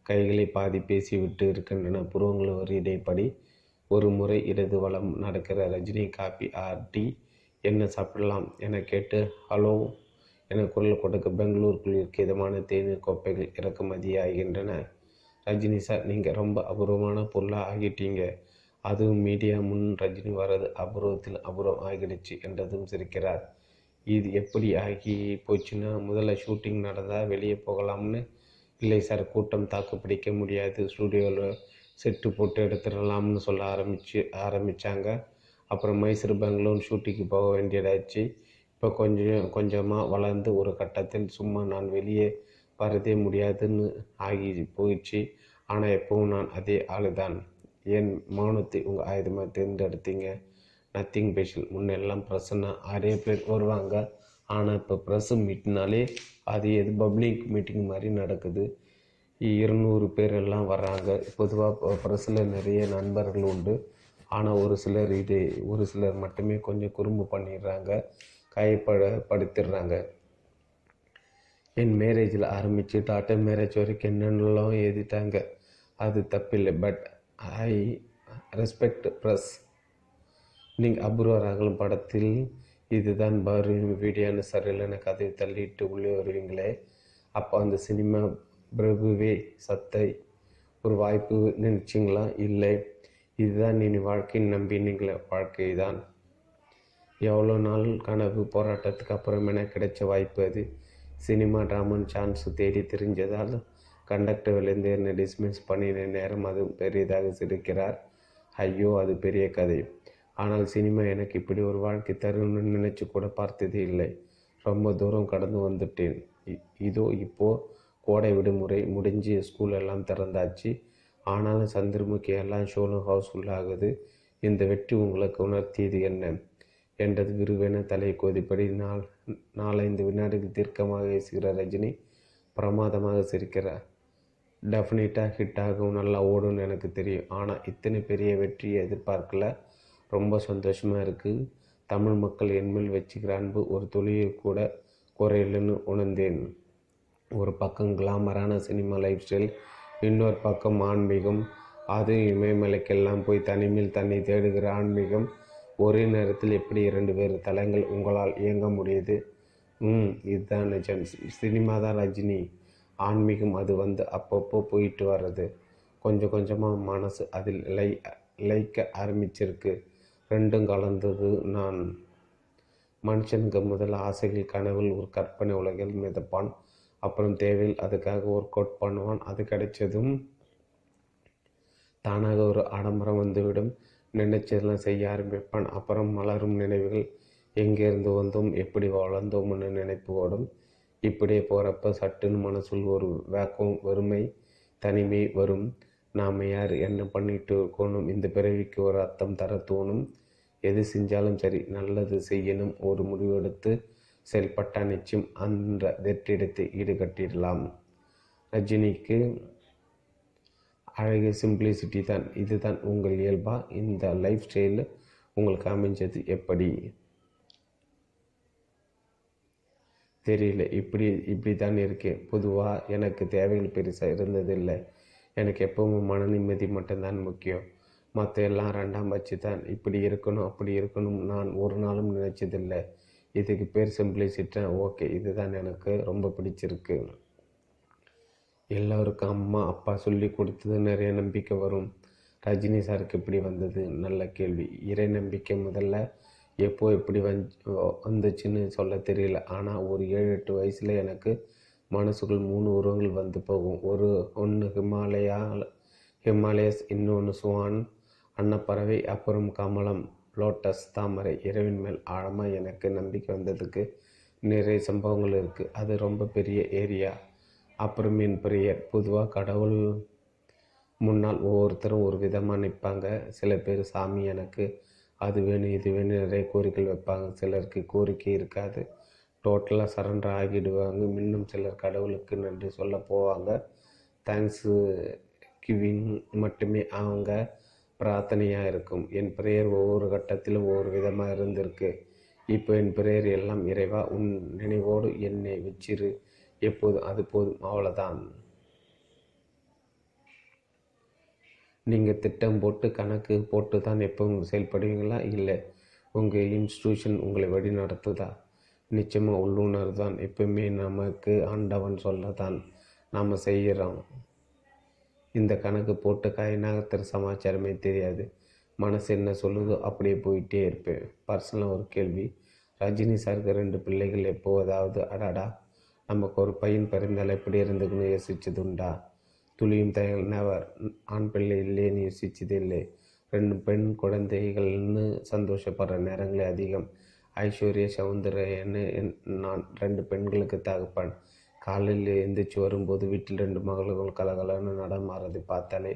Speaker 1: கைகளை பாதி பேசிவிட்டு இருக்கின்றன. புருவங்கள் ஒரு இடைப்படி ஒரு முறை இடது வளம் நடக்கிற ரஜினி காப்பி ஆர் டீ என்ன சாப்பிடலாம் என கேட்டு ஹலோ என குரல் கொடுக்க பெங்களூருக்குள் இருக்க. இதமான தேநீர் கோப்பைகள் இறக்குமதியாகின்றன. ரஜினி சார் நீங்கள் ரொம்ப அபூர்வமான பொருளாக ஆகிட்டீங்க. அதுவும் மீடியா முன் ரஜினி வர்றது அபூர்வத்தில் அபூர்வம் ஆகிடுச்சு என்றதும் சிரிக்கிறார். இது எப்படி ஆகி போச்சுன்னா முதல்ல ஷூட்டிங் நடந்தால் வெளியே போகலாம்னு? இல்லை சார் கூட்டம் தாக்கு பிடிக்க முடியாது. ஸ்டூடியோவில் செட்டு போட்டு எடுத்துடலாம்னு சொல்ல ஆரம்பிச்சு ஆரம்பித்தாங்க அப்புறம் மைசூர் பெங்களூர் ஷூட்டிங்கு போக வேண்டியதாச்சு. இப்போ கொஞ்சம் கொஞ்சமாக வளர்ந்து ஒரு கட்டத்தில் சும்மா நான் வெளியே வரதே முடியாதுன்னு ஆகி போயிடுச்சு. ஆனால் எப்பவும் நான் அதே ஆளு தான் ஏன் மௌனத்தை உங்கள் ஆயுதமாக தேர்ந்தெடுத்தீங்க? நத்திங் ஸ்பெஷல் முன்னெல்லாம் ப்ரெஸ்ஸுன்னா ஆறே பேர் வருவாங்க. ஆனால் இப்போ ப்ரெஸ்ஸு மீட்னாலே அது எது பப்ளிக் மீட்டிங் மாதிரி நடக்குது. இருநூறு பேர் எல்லாம் வர்றாங்க பொதுவாக ப்ரெஸ்ஸில் நிறைய நண்பர்கள் உண்டு. ஆனால் ஒரு சிலர் இது ஒரு சிலர் மட்டுமே கொஞ்சம் குறும்பு பண்ணிடுறாங்க. கைப்பட படுத்திடுறாங்க என் மேரேஜில் ஆரம்பித்து டாட்டர் மேரேஜ் வரைக்கும் என்னென்னலாம் எழுதிட்டாங்க அது தப்பில்லை. பட் ஐ ரெஸ்பெக்ட் ப்ரெஸ் நீங்கள் அபூர்வராகலும் படத்தில் இதுதான் பாரு வீடியோன்னு சரியில்லைன்னு கதையை தள்ளிட்டு உள்ளே வருவீங்களே. அப்போ அந்த சினிமா பிரபுவே சத்தை. ஒரு வாய்ப்பு நினச்சிங்களா? இல்லை. இதுதான் நீ நம்பி நம்பினீங்களே வாழ்க்கை தான் எவ்வளோ நாள் கனவு போராட்டத்துக்கு அப்புறம் என கிடைச்ச வாய்ப்பு அது? சினிமா ட்ராமன் சான்ஸ் தேடி தெரிஞ்சதால் கண்டக்டர் விழுந்து என்னை டிஸ்மிஸ் பண்ணின நேரம் அது பெரியதாக சிரிக்கிறார். ஐயோ அது பெரிய கதை. ஆனால் சினிமா எனக்கு இப்படி ஒரு வாழ்க்கை தரும்னு நினச்சி கூட பார்த்தது இல்லை. ரொம்ப தூரம் கடந்து வந்துட்டேன். இதோ இப்போது கோடை விடுமுறை முடிஞ்சு ஸ்கூல் எல்லாம் திறந்தாச்சு. ஆனாலும் சந்திரமுகி எல்லாம் ஷோலும் ஹவுஸ்ஃபுல் ஆகுது இந்த வெற்றி உங்களுக்கு உணர்த்தியது என்ன? என்றது விருவென தலை கோதிப்படி நாள் நாலைந்து வினாடிகள் தீர்க்கமாக பேசுகிற ரஜினி. பிரமாதமாக சிரிக்கிறார். டெஃபினட்டாக ஹிட் ஆகும் நல்லா ஓடும்னு எனக்கு தெரியும். ஆனால் இத்தனை பெரிய வெற்றியை எதிர்பார்க்கல. ரொம்ப சந்தோஷமாக இருக்குது தமிழ் மக்கள் என்மேல் வச்சுக்கிற அன்பு ஒரு துளியை கூட குறையில்லைன்னு உணர்ந்தேன். ஒரு பக்கம் கிளாமரான சினிமா லைஃப் ஸ்டைல் இன்னொரு பக்கம் ஆன்மீகம். அதையும் இமயமலைக்கெல்லாம் போய் தனிமையில் தன்னை தேடுகிற ஆன்மீகம். ஒரே நேரத்தில் எப்படி இரண்டு வேறு தலங்கள் உங்களால் இயங்க முடியுது? ம் இதுதான் நிஜம். சினிமா தான் ரஜினி. ஆன்மீகம் அது வந்து அப்பப்போ போயிட்டு வர்றது. கொஞ்சம் கொஞ்சமாக மனசு அதில் லை லைக்க ஆரம்பிச்சிருக்கு. ரெண்டும் கலந்தது நான். மனுஷனுக்கு முதல் ஆசைகள் கனவில் ஒரு கற்பனை உலகில் மிதப்பான். அப்புறம் தேவையில் அதுக்காக ஒர்க் அவுட் பண்ணுவான். அது கிடைச்சதும் தானாக ஒரு ஆடம்பரம் வந்துவிடும். நினைச்சதெல்லாம் செய்ய ஆரம்பிப்பான். அப்புறம் மலரும் நினைவுகள் எங்கேருந்து வந்தோம் எப்படி வளர்ந்தோம்னு நினைப்பு ஓடும் இப்படியே போகிறப்ப சட்டுன்னு மனசுள் ஒரு வேக்கம் வறுமை தனிமை வரும். நாம் யார்? என்ன பண்ணிட்டு இருக்கணும்? இந்த பிறவிக்கு ஒரு அர்த்தம் தர தோணும். எது செஞ்சாலும் சரி நல்லது செய்யணும். ஒரு முடிவெடுத்து செயல்பட்டா நிச்சயம் அந்த வெற்றிடத்தை ஈடுகட்டிடலாம். ரஜினிக்கு அழகு சிம்பிளிசிட்டி தான் இதுதான் உங்கள் இயல்பா? இந்த லைஃப் ஸ்டைலில் உங்களுக்கு அமைஞ்சது எப்படி? தெரியல இப்படி இப்படி தான் இருக்கேன். பொதுவாக எனக்கு தேவைகள் பெருசாக இருந்ததில்லை. எனக்கு எப்பவும் மன நிம்மதி மட்டும்தான் முக்கியம். மற்ற எல்லாம் ரெண்டாம் பட்சி தான் இப்படி இருக்கணும் அப்படி இருக்கணும் நான் ஒரு நாளும் நினச்சதில்லை. இதுக்கு பேர் சிம்பிளிசிட்டேன் ஓகே இதுதான் எனக்கு ரொம்ப பிடிச்சிருக்கு. எல்லோருக்கும் அம்மா அப்பா சொல்லி கொடுத்தது நிறைய நம்பிக்கை வரும். ரஜினி சாருக்கு இப்படி வந்தது? நல்ல கேள்வி. இறை நம்பிக்கை முதல்ல எப்போ எப்படி வந் வந்துச்சுன்னு சொல்ல தெரியல. ஆனால் ஒரு ஏழு எட்டு வயசில் எனக்கு மனசுக்குள் மூணு உருவங்கள் வந்து போகும். ஒரு ஒன்று ஹிமாலயா ஹிமாலயஸ் இன்னொன்று சுவான் அன்னப்பறவை அப்புறம் கமலம் லோட்டஸ் தாமரை. இரவின் மேல் ஆழமாக எனக்கு நம்பிக்கை வந்ததுக்கு நிறைய சம்பவங்கள் இருக்குது அது ரொம்ப பெரிய ஏரியா. அப்புறம் என் பிரியர் பொதுவாக கடவுள் முன்னால் ஒவ்வொருத்தரும் ஒரு விதமாக நிற்பாங்க சில பேர் சாமி எனக்கு அது வேணும் இது வேணும் நிறைய கோரிக்கைகள் வைப்பாங்க. சிலருக்கு கோரிக்கை இருக்காது. டோட்டலாக சரண்டர் ஆகிடுவாங்க. இன்னும் சிலர் கடவுளுக்கு நன்றி சொல்ல போவாங்க. தேங்க்ஸு கிவிங் மட்டுமே அவங்க பிரார்த்தனையாக இருக்கும். என் பிரேயர் ஒவ்வொரு கட்டத்திலும் ஒவ்வொரு விதமாக இருந்திருக்கு. இப்போ என் பிரேயர் எல்லாம் இறைவா உன் நினைவோடு என்னை வச்சிரு. எப்போதும் அது போதும் அவ்வளோதான் நீங்கள் திட்டம் போட்டு கணக்கு போட்டு தான் எப்பவும் செயல்படுவீங்களா? இல்லை உங்கள் இன்ஸ்டியூஷன் உங்களை வழி நடத்துதா? நிச்சயமாக உள்ளுணர் தான். எப்பவுமே நமக்கு ஆண்டவன் சொல்ல தான் நாம் செய்கிறோம் இந்த கணக்கு போட்டு காய் சமாச்சாரமே தெரியாது. மனசு என்ன சொல்லுதோ அப்படியே போயிட்டே இருப்பேன். பர்சனலாக ஒரு கேள்வி. ரஜினி சாருக்கு ரெண்டு பிள்ளைகள் எப்போதாவது அடாடா நமக்கு ஒரு பையன் பிறந்தால் எப்படி இருந்துக்கணும் யோசிச்சது உண்டா துளியும் தயல் நவர் ஆண் பிள்ளை இல்லைன்னு யோசிச்சது இல்லை. ரெண்டு பெண் குழந்தைகள்னு சந்தோஷப்படுற நேரங்களே அதிகம். ஐஸ்வர்யா சௌந்தர்யன்னு நான் ரெண்டு பெண்களுக்கு தகுப்பேன். காலையில் எந்திரிச்சு வரும்போது வீட்டில் ரெண்டு மகளும் கலகலன்னு நடமாறதை பார்த்தாலே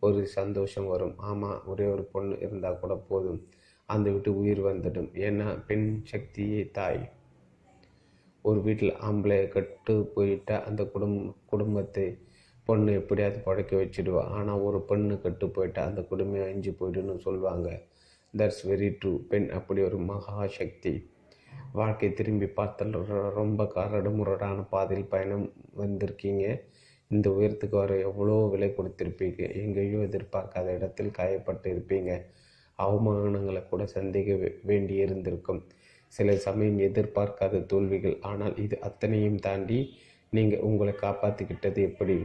Speaker 1: ஒரு சந்தோஷம் வரும். ஆமாம் ஒரே ஒரு பொண்ணு இருந்தால் கூட போதும். அந்த விட்டு உயிர் வந்துடும். ஏன்னா பெண் சக்தியே தாய். ஒரு வீட்டில் ஆம்பளை கட்டு போயிட்டா அந்த குடும் குடும்பத்தை பொண்ணு எப்படியாவது படைக்க வச்சுடுவா. ஆனால் ஒரு பெண்ணு கட்டு போயிட்டா அந்த குடும்பம் அஞ்சு போயிடுன்னு சொல்லுவாங்க. தட்ஸ் வெரி ட்ரூ பெண் அப்படி ஒரு மகா சக்தி வாழ்க்கை திரும்பி பார்த்தால் ரொம்ப கரடுமுரடான பாதையில் பயணம் வந்திருக்கீங்க. இந்த உயரத்துக்கு வர எவ்வளோ விலை கொடுத்துருப்பீங்க? எங்கேயோ எதிர்பார்க்காத இடத்தில் காயப்பட்டு இருப்பீங்க. அவமானங்களை கூட சந்திக்க வேண்டி இருந்திருக்கும் சில சமயம் எதிர்பார்க்காத தோல்விகள். ஆனால் இது அத்தனையும் தாண்டி நீங்கள் உங்களை காப்பாற்றிக்கிட்டது எப்படி?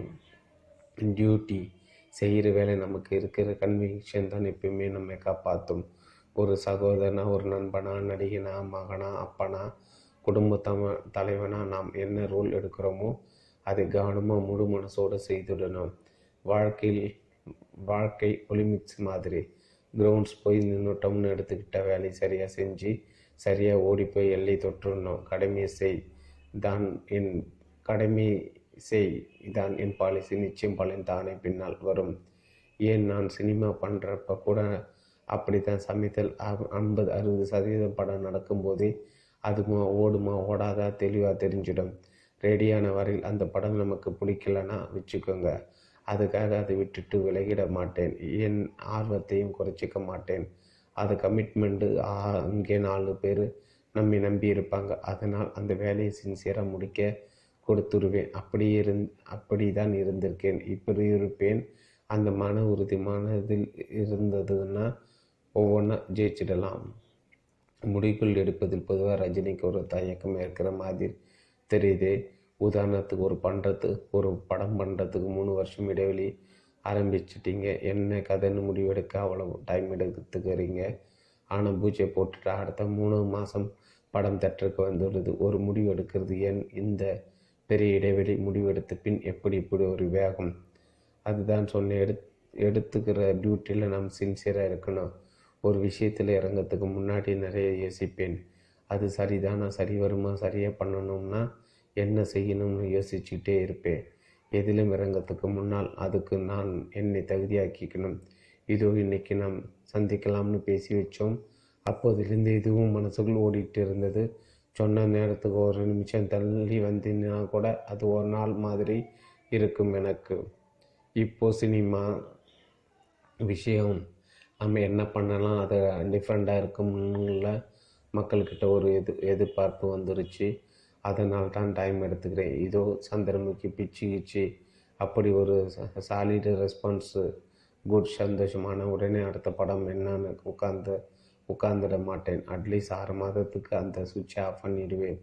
Speaker 1: டியூட்டி செய்கிற வேலை நமக்கு இருக்கிற கன்விக்ஷன் தான் எப்பயுமே நம்மை காப்பாற்றும் ஒரு சகோதரனா ஒரு நண்பனா நடிகனா மகனா அப்பனா குடும்ப தம தலைவனா நாம் என்ன ரோல் எடுக்கிறோமோ அதை கவனமாக முழு மனசோடு செய்துடணும். வாழ்க்கையில் வாழ்க்கை ஒலிம்பிக்ஸ் மாதிரி. கிரவுண்ட்ஸ் போய் நின்றுட்டோம்னு எடுத்துக்கிட்ட வேலையை சரியாக செஞ்சு சரியாக ஓடிப்போய் எல்லை தொற்றுணும் கடமை செய் தான் என் கடமை செய் இதான் என் பாலிசி நிச்சயம் பலன் தானே பின்னால் வரும். ஏன் நான் சினிமா பண்ணுறப்ப கூட அப்படி தான் சமைத்தல் ஐம்பது அறுபது சதவீதம் படம் நடக்கும்போதே அதுமா ஓடுமா ஓடாதா? தெளிவாக தெரிஞ்சிடும். ரெடியான வரையில் அந்த படம் நமக்கு பிடிக்கலன்னா வச்சுக்கோங்க. அதுக்காக அதை விட்டுட்டு விலகிட மாட்டேன். என் ஆர்வத்தையும் குறைச்சிக்க மாட்டேன். அது கமிட்மெண்ட்டு இங்கே நாலு பேர் நம்மை நம்பி இருப்பாங்க. அதனால் அந்த வேலையை சின்சியராக முடிக்க கொடுத்துருவேன். அப்படி இருந் அப்படி தான் இருந்திருக்கேன். இப்படி இருப்பேன். அந்த மன உறுதி மனதில் இருந்ததுன்னா ஒவ்வொன்றா ஜெயிச்சிடலாம். முடிக்குள் எடுப்பதில் பொதுவாக ரஜினிக்கு ஒரு தயக்கம் இருக்கிற மாதிரி தெரியுது. உதாரணத்துக்கு ஒரு பண்ணுறதுக்கு ஒரு படம் பண்ணுறதுக்கு மூணு வருஷம் இடைவெளி ஆரம்பிச்சிட்டிங்க. என்ன கதைன்னு முடிவெடுக்க அவ்வளோ டைம் எடுத்துக்கிறீங்க. ஆனால் பூஜை போட்டுட்டு அடுத்த மூணு மாதம் படம் தேட்டருக்கு வந்துடுது ஒரு முடிவு எடுக்கிறது ஏன்? இந்த பெரிய இடைவெளி முடிவெடுத்த பின் எப்படி இப்படி ஒரு வேகம்? அதுதான் சொன்னேன். எடு எடுத்துக்கிற டியூட்டியில் நாம் சின்சியராக இருக்கணும். ஒரு விஷயத்தில் இறங்கிறதுக்கு முன்னாடி நிறைய யோசிப்பேன். அது சரிதானா? சரி வருமா? சரியாக பண்ணணும்னா என்ன செய்யணும்னு யோசிச்சுக்கிட்டே இருப்பேன். எதிலும் இறங்கத்துக்கு முன்னால் அதுக்கு நான் என்னை தகுதியாக்கிக்கணும். இதோ இன்னைக்கு நாம் சந்திக்கலாம்னு பேசி வச்சோம். அப்போதிலிருந்து இதுவும் மனசுக்குள் ஓடிட்டு இருந்தது சொன்ன நேரத்துக்கு ஒரு நிமிஷம் தள்ளி வந்தீங்கன்னா கூட அது ஒரு நாள் மாதிரி இருக்கும் எனக்கு. இப்போ சினிமா விஷயம் நம்ம என்ன பண்ணலாம் அது டிஃப்ரெண்ட்டாக இருக்கும்ல மக்கள்கிட்ட ஒரு எது எதிர்பார்ப்பு வந்துருச்சு. அதனால் தான் டைம் எடுத்துக்கிறேன். இதோ சந்திரமுகி பிச்சு கிச்சு அப்படி ஒரு சாலிடு ரெஸ்பான்ஸு குட் சந்தோஷமான உடனே அடுத்த படம் என்னன்னு உட்காந்து உட்காந்துட மாட்டேன். அட்லீஸ்ட் ஆறு மாதத்துக்கு அந்த சுவிட்சை ஆஃப் பண்ணிடுவேன்.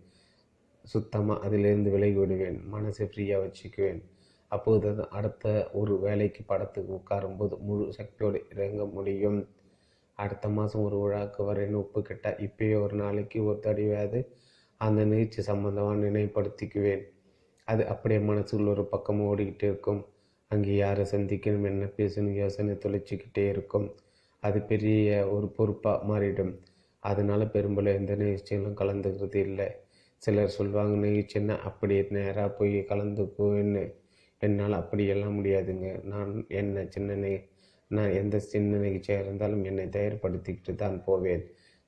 Speaker 1: சுத்தமாக அதிலேருந்து விலகி விடுவேன். மனசை ஃப்ரீயாக வச்சுக்குவேன். அப்போது அடுத்த ஒரு வேலைக்கு படத்துக்கு உட்காரும்போது முழு சக்தியோடு இறங்க முடியும். அடுத்த மாதம் ஒரு விழாக்கு வரேன்னு ஒப்புக்கிட்டால் இப்பயே ஒரு நாளைக்கு ஒரு தடவையாவது அந்த நிகழ்ச்சி சம்பந்தமாக நினைப்படுத்திக்குவேன். அது அப்படியே மனசுக்குள்ள ஒரு பக்கம் ஓடிக்கிட்டே இருக்கும். அங்கே யாரை சந்திக்கணும் என்ன பேசணும் யோசனை தொலைச்சிக்கிட்டே இருக்கும். அது பெரிய ஒரு பொறுப்பாக மாறிடும். அதனால் பெரும்பாலும் எந்த நிகழ்ச்சிகளும் கலந்துக்கிறது இல்லை. சிலர் சொல்லுவாங்க நிகழ்ச்சின்னா அப்படியே நேராக போய் கலந்துக்குவேன்னு என்னால் அப்படியெல்லாம் முடியாதுங்க. நான் என்ன சின்ன நான் எந்த சின்ன நிகழ்ச்சியாக இருந்தாலும் என்னை தயார்படுத்திக்கிட்டு தான் போவேன்.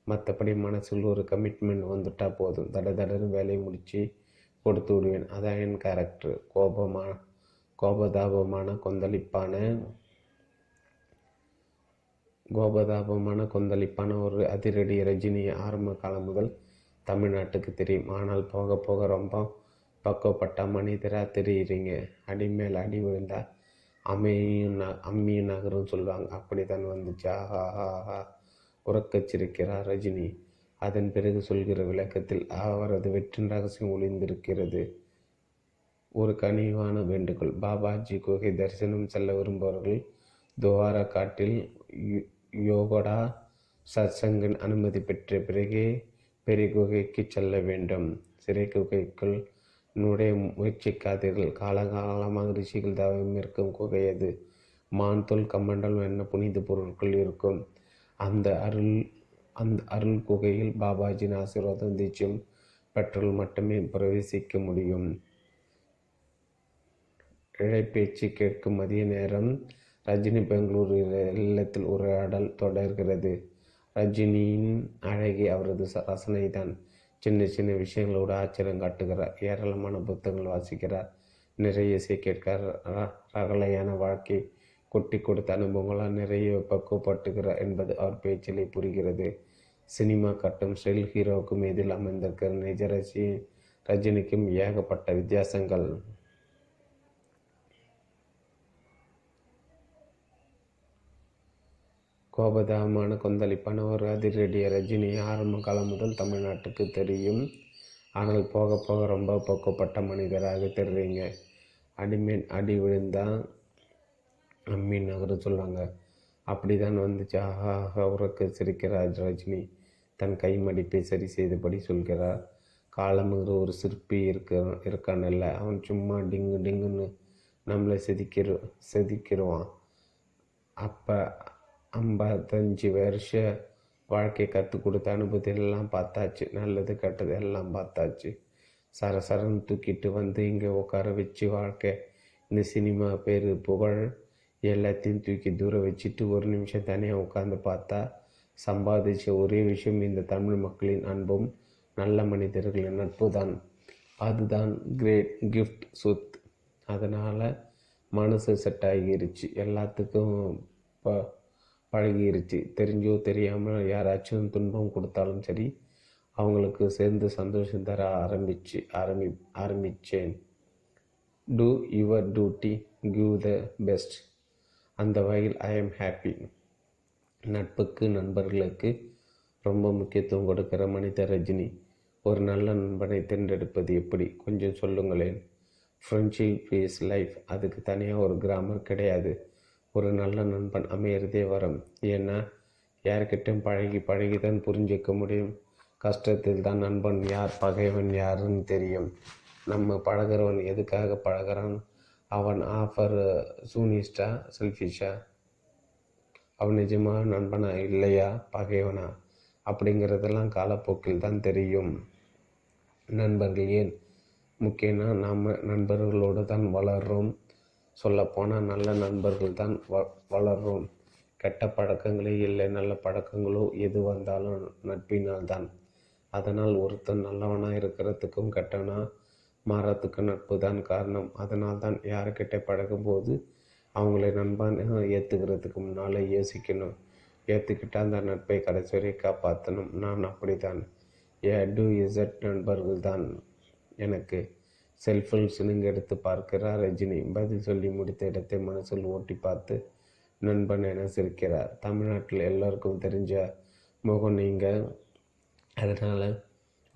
Speaker 1: மற்றபடி மனசில் ஒரு கமிட்மெண்ட் வந்துட்டால் போதும். தட தடன்னு வேலையை முடித்து கொடுத்து விடுவேன். அதான் என் கேரக்டர் கோபமான கோபதாபமான கொந்தளிப்பான கோபதாபமான கொந்தளிப்பான ஒரு அதிரடி ரஜினி ஆரம்ப காலம் முதல் தமிழ்நாட்டுக்கு தெரியும். ஆனால் போக போக ரொம்ப பக்குவப்பட்ட மனிதராக தெரியுறீங்க. அடி மேல் அடி விழுந்தா அம்மியும் ந அம்மியும் நகரும் சொல்லுவாங்க. அப்படி தான் வந்துச்சு ஆஹா ஆஹா. உறக்கச் சிரிக்கிறார் ரஜினி. அதன் பிறகு சொல்கிற விளக்கத்தில் அவரது வெற்றின் ரகசியம் ஒளிந்திருக்கிறது. ஒரு கனிவான வேண்டுகோள். பாபாஜி குகை தரிசனம் செல்ல விரும்புபவர்கள் துவாரா காட்டில் யோகடா சத்சங்கின் அனுமதி பெற்ற பிறகே பெரிய குகைக்கு செல்ல வேண்டும். சிறை குகைக்குள் நுடைய முயற்சிக்காதீர்கள். காலகாலமாக ரிஷிகள் தவம் இருக்கும் குகை அது. மான் தோல் கமண்டலம் என்ன புனித பொருட்கள் இருக்கும். அந்த அருள் அந்த அருள் குகையில் பாபாஜியின் ஆசீர்வாதம் தீட்சம் பெற்றால் மட்டுமே பிரவேசிக்க முடியும். இழைப்பேச்சு கேட்கும் மதிய நேரம் ரஜினி பெங்களூரு இல்லத்தில் உரையாடல் தொடர்கிறது. ரஜினியின் அழகி அவரது ச- ரசனைதான். சின்ன சின்ன விஷயங்களோடு ஆச்சரியம் காட்டுகிறார். ஏராளமான புத்தகங்கள் வாசிக்கிறார். நிறைய இசை கேட்கிறார். ர- ரகலையான வாழ்க்கை கொட்டி கொடுத்த அனுபவங்களால் நிறைய பக்குவப்பட்டுகிறார் என்பது அவர் பேச்சிலே புரிகிறது. சினிமா கட்டும் ஸ்டைல் ஹீரோவுக்கும் எதில் அமைந்திருக்கிற நிஜ ரசி ரஜினிக்கும் ஏகப்பட்ட வித்தியாசங்கள். கோபதாமான கொந்தளிப்பான ஒரு அதிரடிய ரஜினி ஆரம்ப காலம் முதல் தமிழ்நாட்டுக்கு தெரியும். ஆனால் போக போக ரொம்ப பக்குவப்பட்ட மனிதராக தெரியுங்க அடிமேன் அடி விழுந்தால் அம்மி நகர சொல்லுவாங்க. அப்படி தான் வந்துச்சு. ஆஹா உறக்க சிரிக்கிறார் ரஜினி தன் கை மடிப்பை சரி செய்தபடி சொல்கிறார். காலமுங்கிற ஒரு சிற்பி இருக்க இருக்கான்ல அவன் சும்மா டிங்கு டிங்குன்னு நம்மளை செதுக்கிற செதுக்கிடுவான் அப்போ ஐம்பத்தஞ்சு வருஷ வாழ்க்கை கற்றுக் கொடுத்த அனுபவத்தை எல்லாம் பார்த்தாச்சு. நல்லது கெட்டது எல்லாம் பார்த்தாச்சு. சர சரன்னு தூக்கிட்டு வந்து இங்கே உட்கார வச்சு வாழ்க்கை. இந்த சினிமா பேர் புகழ். எல்லாத்தையும் தூக்கி தூரம் வச்சுட்டு ஒரு நிமிஷம் தனியாக உட்காந்து பார்த்தா சம்பாதிச்ச ஒரே விஷயம் இந்த தமிழ் மக்களின் அன்பும் நல்ல மனிதர்களின் நட்பு தான் அதுதான் கிரேட் கிஃப்ட் சொத் அதனால் மனசு செட் ஆகிருச்சு. எல்லாத்துக்கும் ப பழகிருச்சு. தெரிஞ்சோ தெரியாமல் யாராச்சும் துன்பம் கொடுத்தாலும் சரி அவங்களுக்கு சேர்ந்து சந்தோஷம் தர ஆரம்பிச்சு ஆரம்பி ஆரம்பித்தேன் do your duty give the best அந்த வகையில் ஐ எம் ஹாப்பி நட்புக்கு நண்பர்களுக்கு ரொம்ப முக்கியத்துவம் கொடுக்கிற மனித ரஜினி ஒரு நல்ல நண்பனை தேர்ந்தெடுப்பது எப்படி? கொஞ்சம் சொல்லுங்களேன். ஃப்ரெண்ட்ஷிப் இஸ் லைஃப் அதுக்கு தனியாக ஒரு கிராமர் கிடையாது. ஒரு நல்ல நண்பன் அமையிறதே வரும். ஏன்னா யார்கிட்டையும் பழகி பழகி தான் புரிஞ்சிக்க முடியும். கஷ்டத்தில் தான் நண்பன் யார் பகைவன் யாருன்னு தெரியும். நம்ம பழகிறவன் எதுக்காக பழகிறான் அவன் ஆஃபர் சூனிஸ்டா செல்ஃபிஷா அவன் நிஜமாக நண்பனா இல்லையா பகைவனா அப்படிங்கிறதெல்லாம் காலப்போக்கில் தான் தெரியும். நண்பர்கள் ஏன்? முக்கியம்னா நாம் நண்பர்களோடு தான் வளர்கிறோம் சொல்லப்போனால் நல்ல நண்பர்கள் தான் வ வளர்கிறோம் கெட்ட பழக்கங்களே இல்லை நல்ல பழக்கங்களோ எது வந்தாலும் நட்பினால் தான். அதனால் ஒருத்தன் நல்லவனாக இருக்கிறதுக்கும் கெட்டவனாக மாறத்துக்கு நட்பு தான் காரணம். அதனால் தான் யாருக்கிட்ட பழகும்போது அவங்களை நண்பன் ஏற்றுக்கிறதுக்கு முன்னால் யோசிக்கணும். ஏற்றுக்கிட்டால் அந்த நட்பை கடைசி வரை காப்பாற்றணும் நான் அப்படி தான் ஏ டு இசட் நண்பர்கள் தான் எனக்கு செல்ஃபில் சினுங்க எடுத்து பார்க்கிறார். ரஜினி பதில் சொல்லி முடித்த இடத்தை மனசில் ஓட்டி பார்த்து நண்பன் என சிரிக்கிறார். தமிழ்நாட்டில் எல்லோருக்கும் தெரிஞ்ச முகம் நீங்கள் அதனால்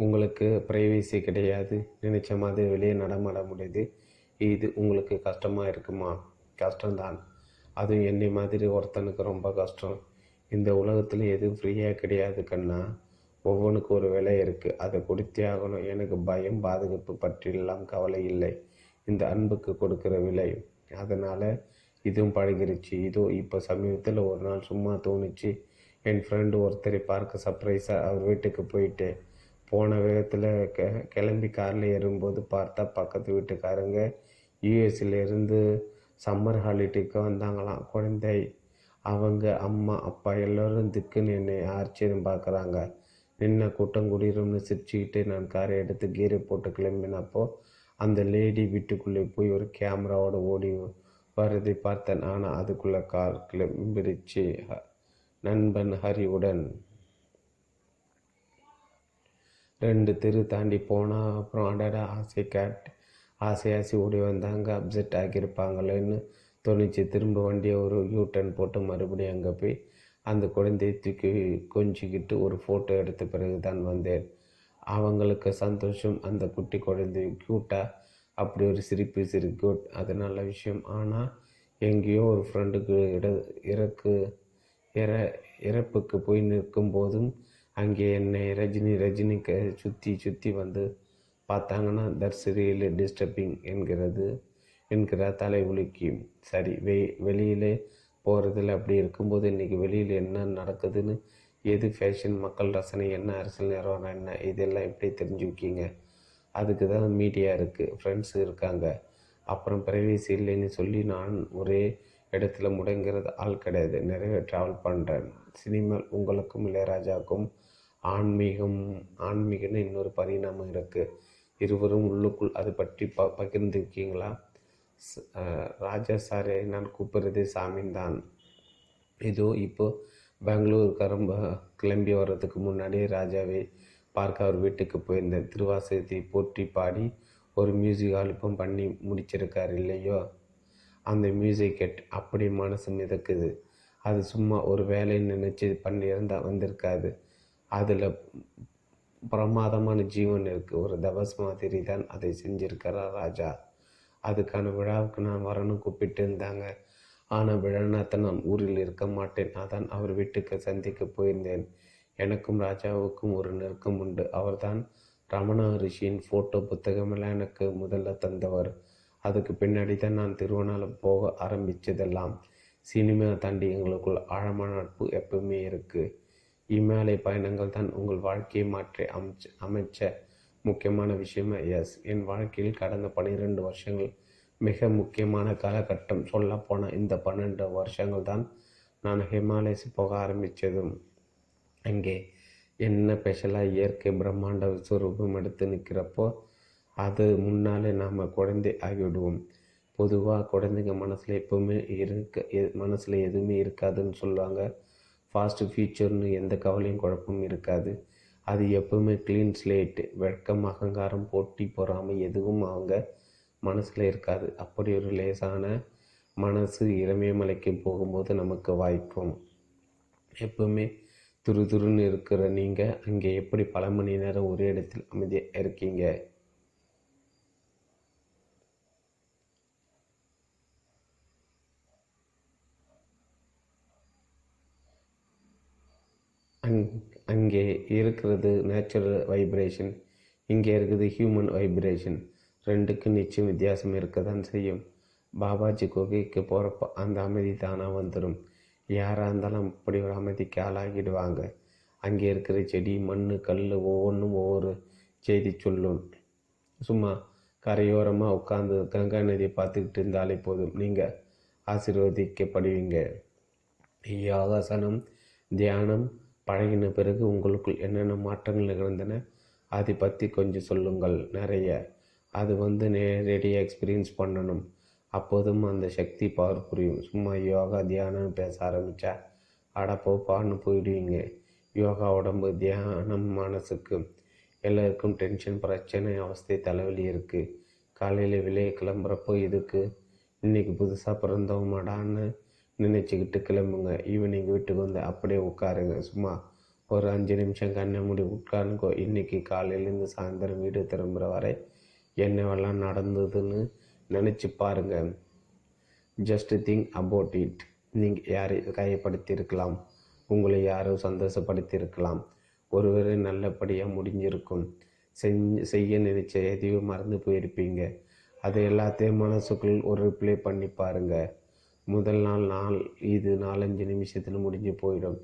Speaker 1: உங்களுக்கு ப்ரைவேசி கிடையாது. நினச்ச மாதிரி வெளியே நடமாட முடியுது. இது உங்களுக்கு கஷ்டமாக இருக்குமா? கஷ்டம்தான். அதுவும் என்னை மாதிரி ஒருத்தனுக்கு ரொம்ப கஷ்டம். இந்த உலகத்தில் எதுவும் ஃப்ரீயாக கிடையாது கண்ணா. ஒவ்வொன்றுக்கு ஒரு விலை இருக்குது அதை கொடுத்தே ஆகணும். எனக்கு பயம் பாதுகாப்பு பற்றியெல்லாம் கவலை இல்லை. இந்த அன்புக்கு கொடுக்குற விலை. அதனால் இதுவும் பழகிருச்சு. இதோ இப்போ சமீபத்தில் ஒரு நாள் சும்மா தோணுச்சு. என் ஃப்ரெண்டு ஒருத்தரை பார்க்க சர்ப்ரைஸாக அவர் வீட்டுக்கு போயிட்டேன் போன வேகத்தில் கெ கிளம்பி காரில் ஏறும்போது பார்த்தா பக்கத்து வீட்டுக்காரங்க யூஎஸ்ல இருந்து சம்மர் ஹாலிடேக்கு வந்தாங்களாம். குழந்தை அவங்க அம்மா அப்பா எல்லோரும் திக்குன்னு என்னை ஆச்சரியம் பார்க்குறாங்க. நின்ன கூட்டம் குடிரும்னு சிரிச்சுக்கிட்டு நான் காரை எடுத்து கீரை போட்டு கிளம்பினப்போ அந்த லேடி வீட்டுக்குள்ளே போய் ஒரு கேமராவோட ஓடி வரதை பார்த்தேன். ஆனால் அதுக்குள்ளே கார் கிளம்பிடுச்சு. நண்பன் ஹரிவுடன் ரெண்டு தெரு தாண்டி போனால் அப்புறம் அடடா ஆசை கேட் ஆசை ஆசை ஓடி வந்தாங்க. அப்செட் ஆகியிருப்பாங்களேன்னு தோணிச்சு. திரும்ப வண்டியை ஒரு யூ டர்ன் போட்டு மறுபடியும் அங்கே போய் அந்த குழந்தையை தூக்கி கொஞ்சிக்கிட்டு ஒரு ஃபோட்டோ எடுத்த பிறகு தான் வந்தேன். அவங்களுக்கு சந்தோஷம். அந்த குட்டி குழந்தை க்யூட்டாக அப்படி ஒரு சிரிப்பு சிரி குட் அது நல்ல விஷயம். ஆனால் எங்கேயோ ஒரு ஃப்ரெண்டுக்கு இட இறக்கு இற இறப்புக்கு போய் நிற்கும் போதும் அங்கே என்னை ரஜினி ரஜினிக்கு சுற்றி சுற்றி வந்து பார்த்தாங்கன்னா தட்ஸ் ரியலி டிஸ்டர்பிங் என்கிறது என்கிற தலை உலுக்கி. சரி வெ வெளியிலே போகிறதுல அப்படி இருக்கும்போது இன்றைக்கி வெளியில் என்ன நடக்குதுன்னு எது ஃபேஷன் மக்கள் ரசனை என்ன அரசியல் நிறுவனம் என்ன இதெல்லாம் எப்படி தெரிஞ்சுக்கிங்க அதுக்கு தான் மீடியா இருக்குது ஃப்ரெண்ட்ஸ் இருக்காங்க. அப்புறம் பிரைவேசி இல்லைன்னு சொல்லி நான் ஒரே இடத்துல முடங்கிறது ஆள் கிடையாது. நிறைய ட்ராவல் பண்ணுறேன் சினிமா உங்களுக்கும் இளையராஜாவுக்கும் ஆன்மீகம் ஆன்மீகம்னு இன்னொரு பரிணாமம் இருக்குது இருவரும் உள்ளுக்குள் அது பற்றி ப பகிர்ந்துருக்கீங்களா? ராஜா சாரை நான் கூப்பிட்றதே சாமின் தான். இதோ இப்போ பெங்களூர் கரம்ப கிளம்பி வர்றதுக்கு முன்னாடியே ராஜாவை பார்க்க அவர் வீட்டுக்கு போயிருந்தேன் திருவாசகத்தை போற்றி பாடி ஒரு மியூசிக் ஆல்பம் பண்ணி முடிச்சிருக்கார் இல்லையோ? அந்த மியூசிக் கேட் அப்படி மனசு மிதக்குது. அது சும்மா ஒரு வேலைன்னு நினச்சி பண்ணியிருந்தால் வந்திருக்காது. அதில் பிரமாதமான ஜீவன் இருக்குது ஒரு தபஸ் மாதிரி தான் அதை செஞ்சிருக்கிறார் ராஜா. அதுக்கான விழாவுக்கு நான் வரணும் கூப்பிட்டு இருந்தாங்க. ஆனால் விழாநாத்தை நான் ஊரில் இருக்க மாட்டேன். அதான் அவர் வீட்டுக்கு சந்திக்க போயிருந்தேன். எனக்கும் ராஜாவுக்கும் ஒரு நெருக்கம் உண்டு. அவர்தான் ரமணா ரிஷியின் ஃபோட்டோ புத்தகமெல்லாம் எனக்கு முதல்ல தந்தவர். அதுக்கு பின்னாடி தான் நான் திருவண்ணாமலை போக ஆரம்பித்ததெல்லாம் சினிமா தாண்டி எங்களுக்குள் ஆழமான நட்பு எப்பவுமே இருக்குது இமாலய பயணங்கள் தான் உங்கள் வாழ்க்கையை மாற்றி அமைச்ச அமைச்ச முக்கியமான விஷயமா? எஸ் என் வாழ்க்கையில் கடந்த பன்னிரெண்டு வருஷங்கள் மிக முக்கியமான காலகட்டம். சொல்லப்போனால் இந்த பன்னெண்டு வருஷங்கள் தான் நான் ஹிமாலயஸ் போக ஆரம்பித்ததும் அங்கே என்ன ஸ்பெஷலாக இயற்கை பிரம்மாண்ட விஸ்வரூபம் எடுத்து நிற்கிறப்போ அது முன்னாலே நாம் குழந்தை ஆகிவிடுவோம். பொதுவாக குழந்தைங்க மனசில் எப்பவுமே இருக்க மனசில் எதுவுமே இருக்காதுன்னு சொல்லுவாங்க. ஃபாஸ்ட்டு ஃபியூச்சர்னு எந்த கவலையும் குழப்பமும் இருக்காது. அது எப்பவுமே க்ளீன் ஸ்லேட்டு வெட்கம் அகங்காரம் போட்டி பொறாமை எதுவும் அவங்க மனசில் இருக்காது. அப்படி ஒரு லேசான மனசு இளமையமலைக்கு போகும்போது நமக்கு வாய்க்கும். எப்பவுமே துரு துருன்னு இருக்கிற நீங்கள் அங்கே எப்படி பல மணி நேரம் ஒரே இடத்தில் அமைதியாக இருக்கீங்க? அங்கே இருக்கிறது நேச்சுரல் வைப்ரேஷன் இங்கே இருக்குது ஹியூமன் வைப்ரேஷன் ரெண்டுக்கு நிச்சயம் வித்தியாசம் இருக்க தான் செய்யும். பாபாஜி குகைக்கு போகிறப்ப அந்த அமைதி தானாக வந்துடும் யாராக இருந்தாலும் அப்படி ஒரு அமைதிக்கு ஆளாகிடுவாங்க. அங்கே இருக்கிற செடி மண் கல் ஒவ்வொன்றும் ஒவ்வொரு செய்தி சொல்லும். சும்மா கரையோரமாக உட்காந்து கங்கா நதியை பார்த்துக்கிட்டு இருந்தாலே போதும். நீங்கள் ஆசீர்வதிக்கப்படுவீங்க. யோகாசனம் தியானம் பழகின பிறகு உங்களுக்குள் என்னென்ன மாற்றங்கள் நிகழ்ந்தன? அதை பற்றி கொஞ்சம் சொல்லுங்கள். நிறைய. அது வந்து நேரடியாக எக்ஸ்பீரியன்ஸ் பண்ணணும். அப்போதும் அந்த சக்தி பவர் புரியும். சும்மா யோகா தியானம் பேச ஆரம்பித்தா அடப்போப்பான்னு போயிடுவீங்க. யோகா உடம்பு தியானம் மனசுக்கு எல்லாருக்கும் டென்ஷன் பிரச்சனை அவஸ்தை தலைவலி இருக்குது காலையில் வெளியே கிளம்புறப்போ இதுக்கு இன்றைக்கி புதுசாக பிறந்தவமாடான்னு நினச்சிக்கிட்டு கிளம்புங்க. ஈவினிங் வீட்டுக்கு வந்து அப்படியே உட்காருங்க. சும்மா ஒரு அஞ்சு நிமிஷம் கண்ணை மூடி உட்காருங்கோ. இன்றைக்கி காலையிலேருந்து சாயந்தரம் வீடு திரும்புகிற வரை என்னவெல்லாம் நடந்ததுன்னு நினச்சி பாருங்கள் ஜஸ்ட் திங்க் அபவுட் இட் நீங்கள் யாரை காயப்படுத்தியிருக்கலாம்? உங்களை யாரோ சந்தோஷப்படுத்தியிருக்கலாம். ஒருவரை நல்லபடியாக முடிஞ்சிருக்கும். செஞ்சு செய்ய நினைச்ச எதையும் மறந்து போயிருப்பீங்க. அது எல்லாத்தையும் மனசுக்குள் ஒரு ரிப்ளை பண்ணி பாருங்கள் முதல் நாள் நாள் இது நாலஞ்சு நிமிஷத்தில் முடிஞ்சு போயிடும்.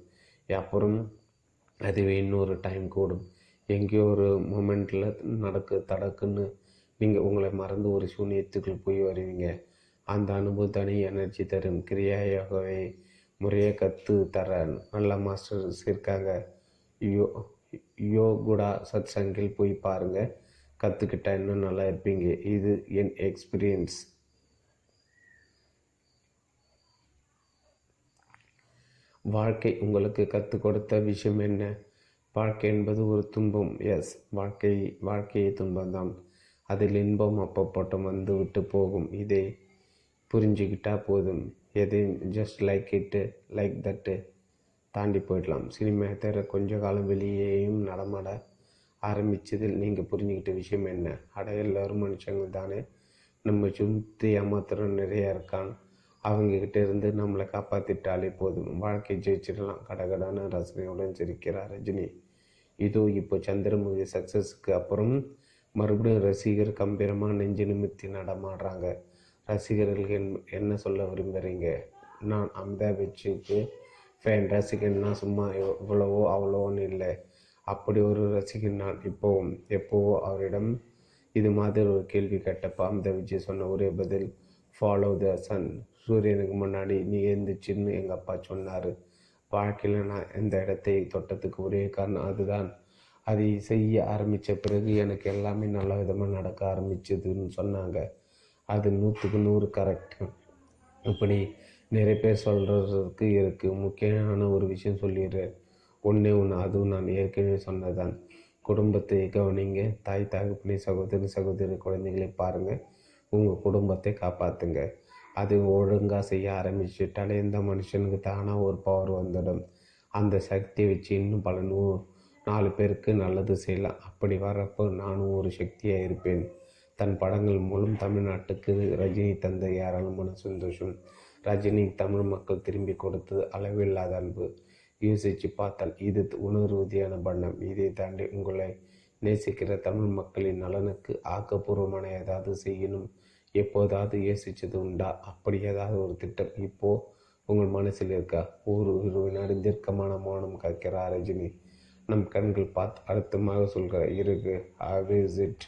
Speaker 1: அப்புறம் அதுவே இன்னொரு டைம் கூடும். எங்கேயோ ஒரு மூமெண்ட்டில் நடக்கு தடக்குன்னு நீங்கள் உங்களை மறந்து ஒரு சூனியத்துக்குள் போய் வருவீங்க. அந்த அனுபவம் தனி எனர்ஜி தரும். கிரியாயோகவை முறையாக கற்று தர நல்ல மாஸ்டர்ஸ் இருக்காங்க. யோ யோகுடா சத் சங்கில் போய் பாருங்கள் கற்றுக்கிட்டா இன்னும் நல்லா இருப்பீங்க. இது என் எக்ஸ்பீரியன்ஸ் வாழ்க்கை உங்களுக்கு கற்றுக் கொடுத்த விஷயம் என்ன? வாழ்க்கை என்பது ஒரு துன்பம். எஸ் வாழ்க்கை வாழ்க்கையை துன்பம்தான். அதில் இன்பம் அப்பப்பட்டம் வந்து விட்டு போகும். இதை புரிஞ்சுக்கிட்டா போதும். எதையும் ஜஸ்ட் லைக் இட்டு லைக் தட்டு தாண்டி போயிடலாம். சினிமா தேர கொஞ்ச காலம் வெளியேயும் நடமாட ஆரம்பித்ததில் நீங்கள் புரிஞ்சுக்கிட்ட விஷயம் என்ன? அட எல்லோரும் மனுஷங்க தானே நம்ம சுற்றி ஏமாத்திரம் நிறையா இருக்கான். அவங்கக்கிட்ட இருந்து நம்மளை காப்பாற்றிட்டாலே போதும். வாழ்க்கை ஜெயிச்சிடலாம். கடகடான ரசனையுடன் சிரிக்கிறார் ரஜினி. இதோ இப்போ சந்திரமுகி சக்ஸஸுக்கு அப்புறம் மறுபடியும் ரசிகர் கம்பீரமாக நெஞ்சு நிமித்தி நடமாடுறாங்க. ரசிகர்கள் என் என்ன சொல்ல விரும்புகிறீங்க நான் அமிதாப் பச்சனுக்கு ஃபேன் ரசிகன்னா சும்மா இவ்வளவோ அவ்வளோன்னு இல்லை. அப்படி ஒரு ரசிகன் நான் இப்போவும் எப்போவோ அவரிடம் இது மாதிரி ஒரு கேள்வி கேட்டப்போ அமிதாப் விஜய் சொன்ன ஒரே பதில் ஃபாலோ த சன் சூரியனுக்கு முன்னாடி நீ எழுந்துச்சின்னு எங்கள் அப்பா சொன்னார். வாழ்க்கையில் நான் எந்த இடத்தை தொட்டத்துக்கு ஒரே காரணம் அதுதான். அதை செய்ய ஆரம்பித்த பிறகு எனக்கு எல்லாமே நல்ல விதமாக நடக்க ஆரம்பிச்சதுன்னு சொன்னாங்க. அது நூற்றுக்கு நூறு கரெக்ட் இப்படி நிறைய பேர் சொல்கிறதுக்கு இருக்குது முக்கியமான ஒரு விஷயம் சொல்லிடுறேன். ஒன்றே ஒன்று அதுவும் நான் ஏற்கனவே சொன்னதான் குடும்பத்தை கவனிங்க. தாய் தகப்பனை சகோதரி சகோதரி குழந்தைகளை பாருங்கள் உங்கள் குடும்பத்தை காப்பாற்றுங்க அது ஒழுங்காக செய்ய ஆரம்பிச்சுட்டாலே இந்த மனுஷனுக்கு தானாக ஒரு பவர் வந்துடும். அந்த சக்தியை வச்சு இன்னும் பல நூ நாலு பேருக்கு நல்லது செய்யலாம். அப்படி வரப்போ நானும் ஒரு சக்தியாக இருப்பேன். தன் படங்கள் மூலம் தமிழ்நாட்டுக்கு ரஜினி தந்த ஏராளமான சந்தோஷம். ரஜினி தமிழ் மக்கள் திரும்பி கொடுத்தது அளவில்லாத அன்பு. யோசித்து பார்த்தால் இது உணர்வுதியான பண்ணம் இதை தாண்டி உங்களை நேசிக்கிற தமிழ் மக்களின் நலனுக்கு ஆக்கப்பூர்வமான ஏதாவது செய்யணும். எப்போதாவது யோசிச்சது உண்டா? அப்படி ஏதாவது ஒரு திட்டம். இப்போ உங்கள் மனசில் இருக்கா ஒரு ஒரு வினாடி தீர்க்கமான மௌனம் காக்கிறா ரஜினி. நம் கண்கள் பார்த்து அழுத்தமாக சொல்கிற இருக்கு ஹவ் இஸ் இட்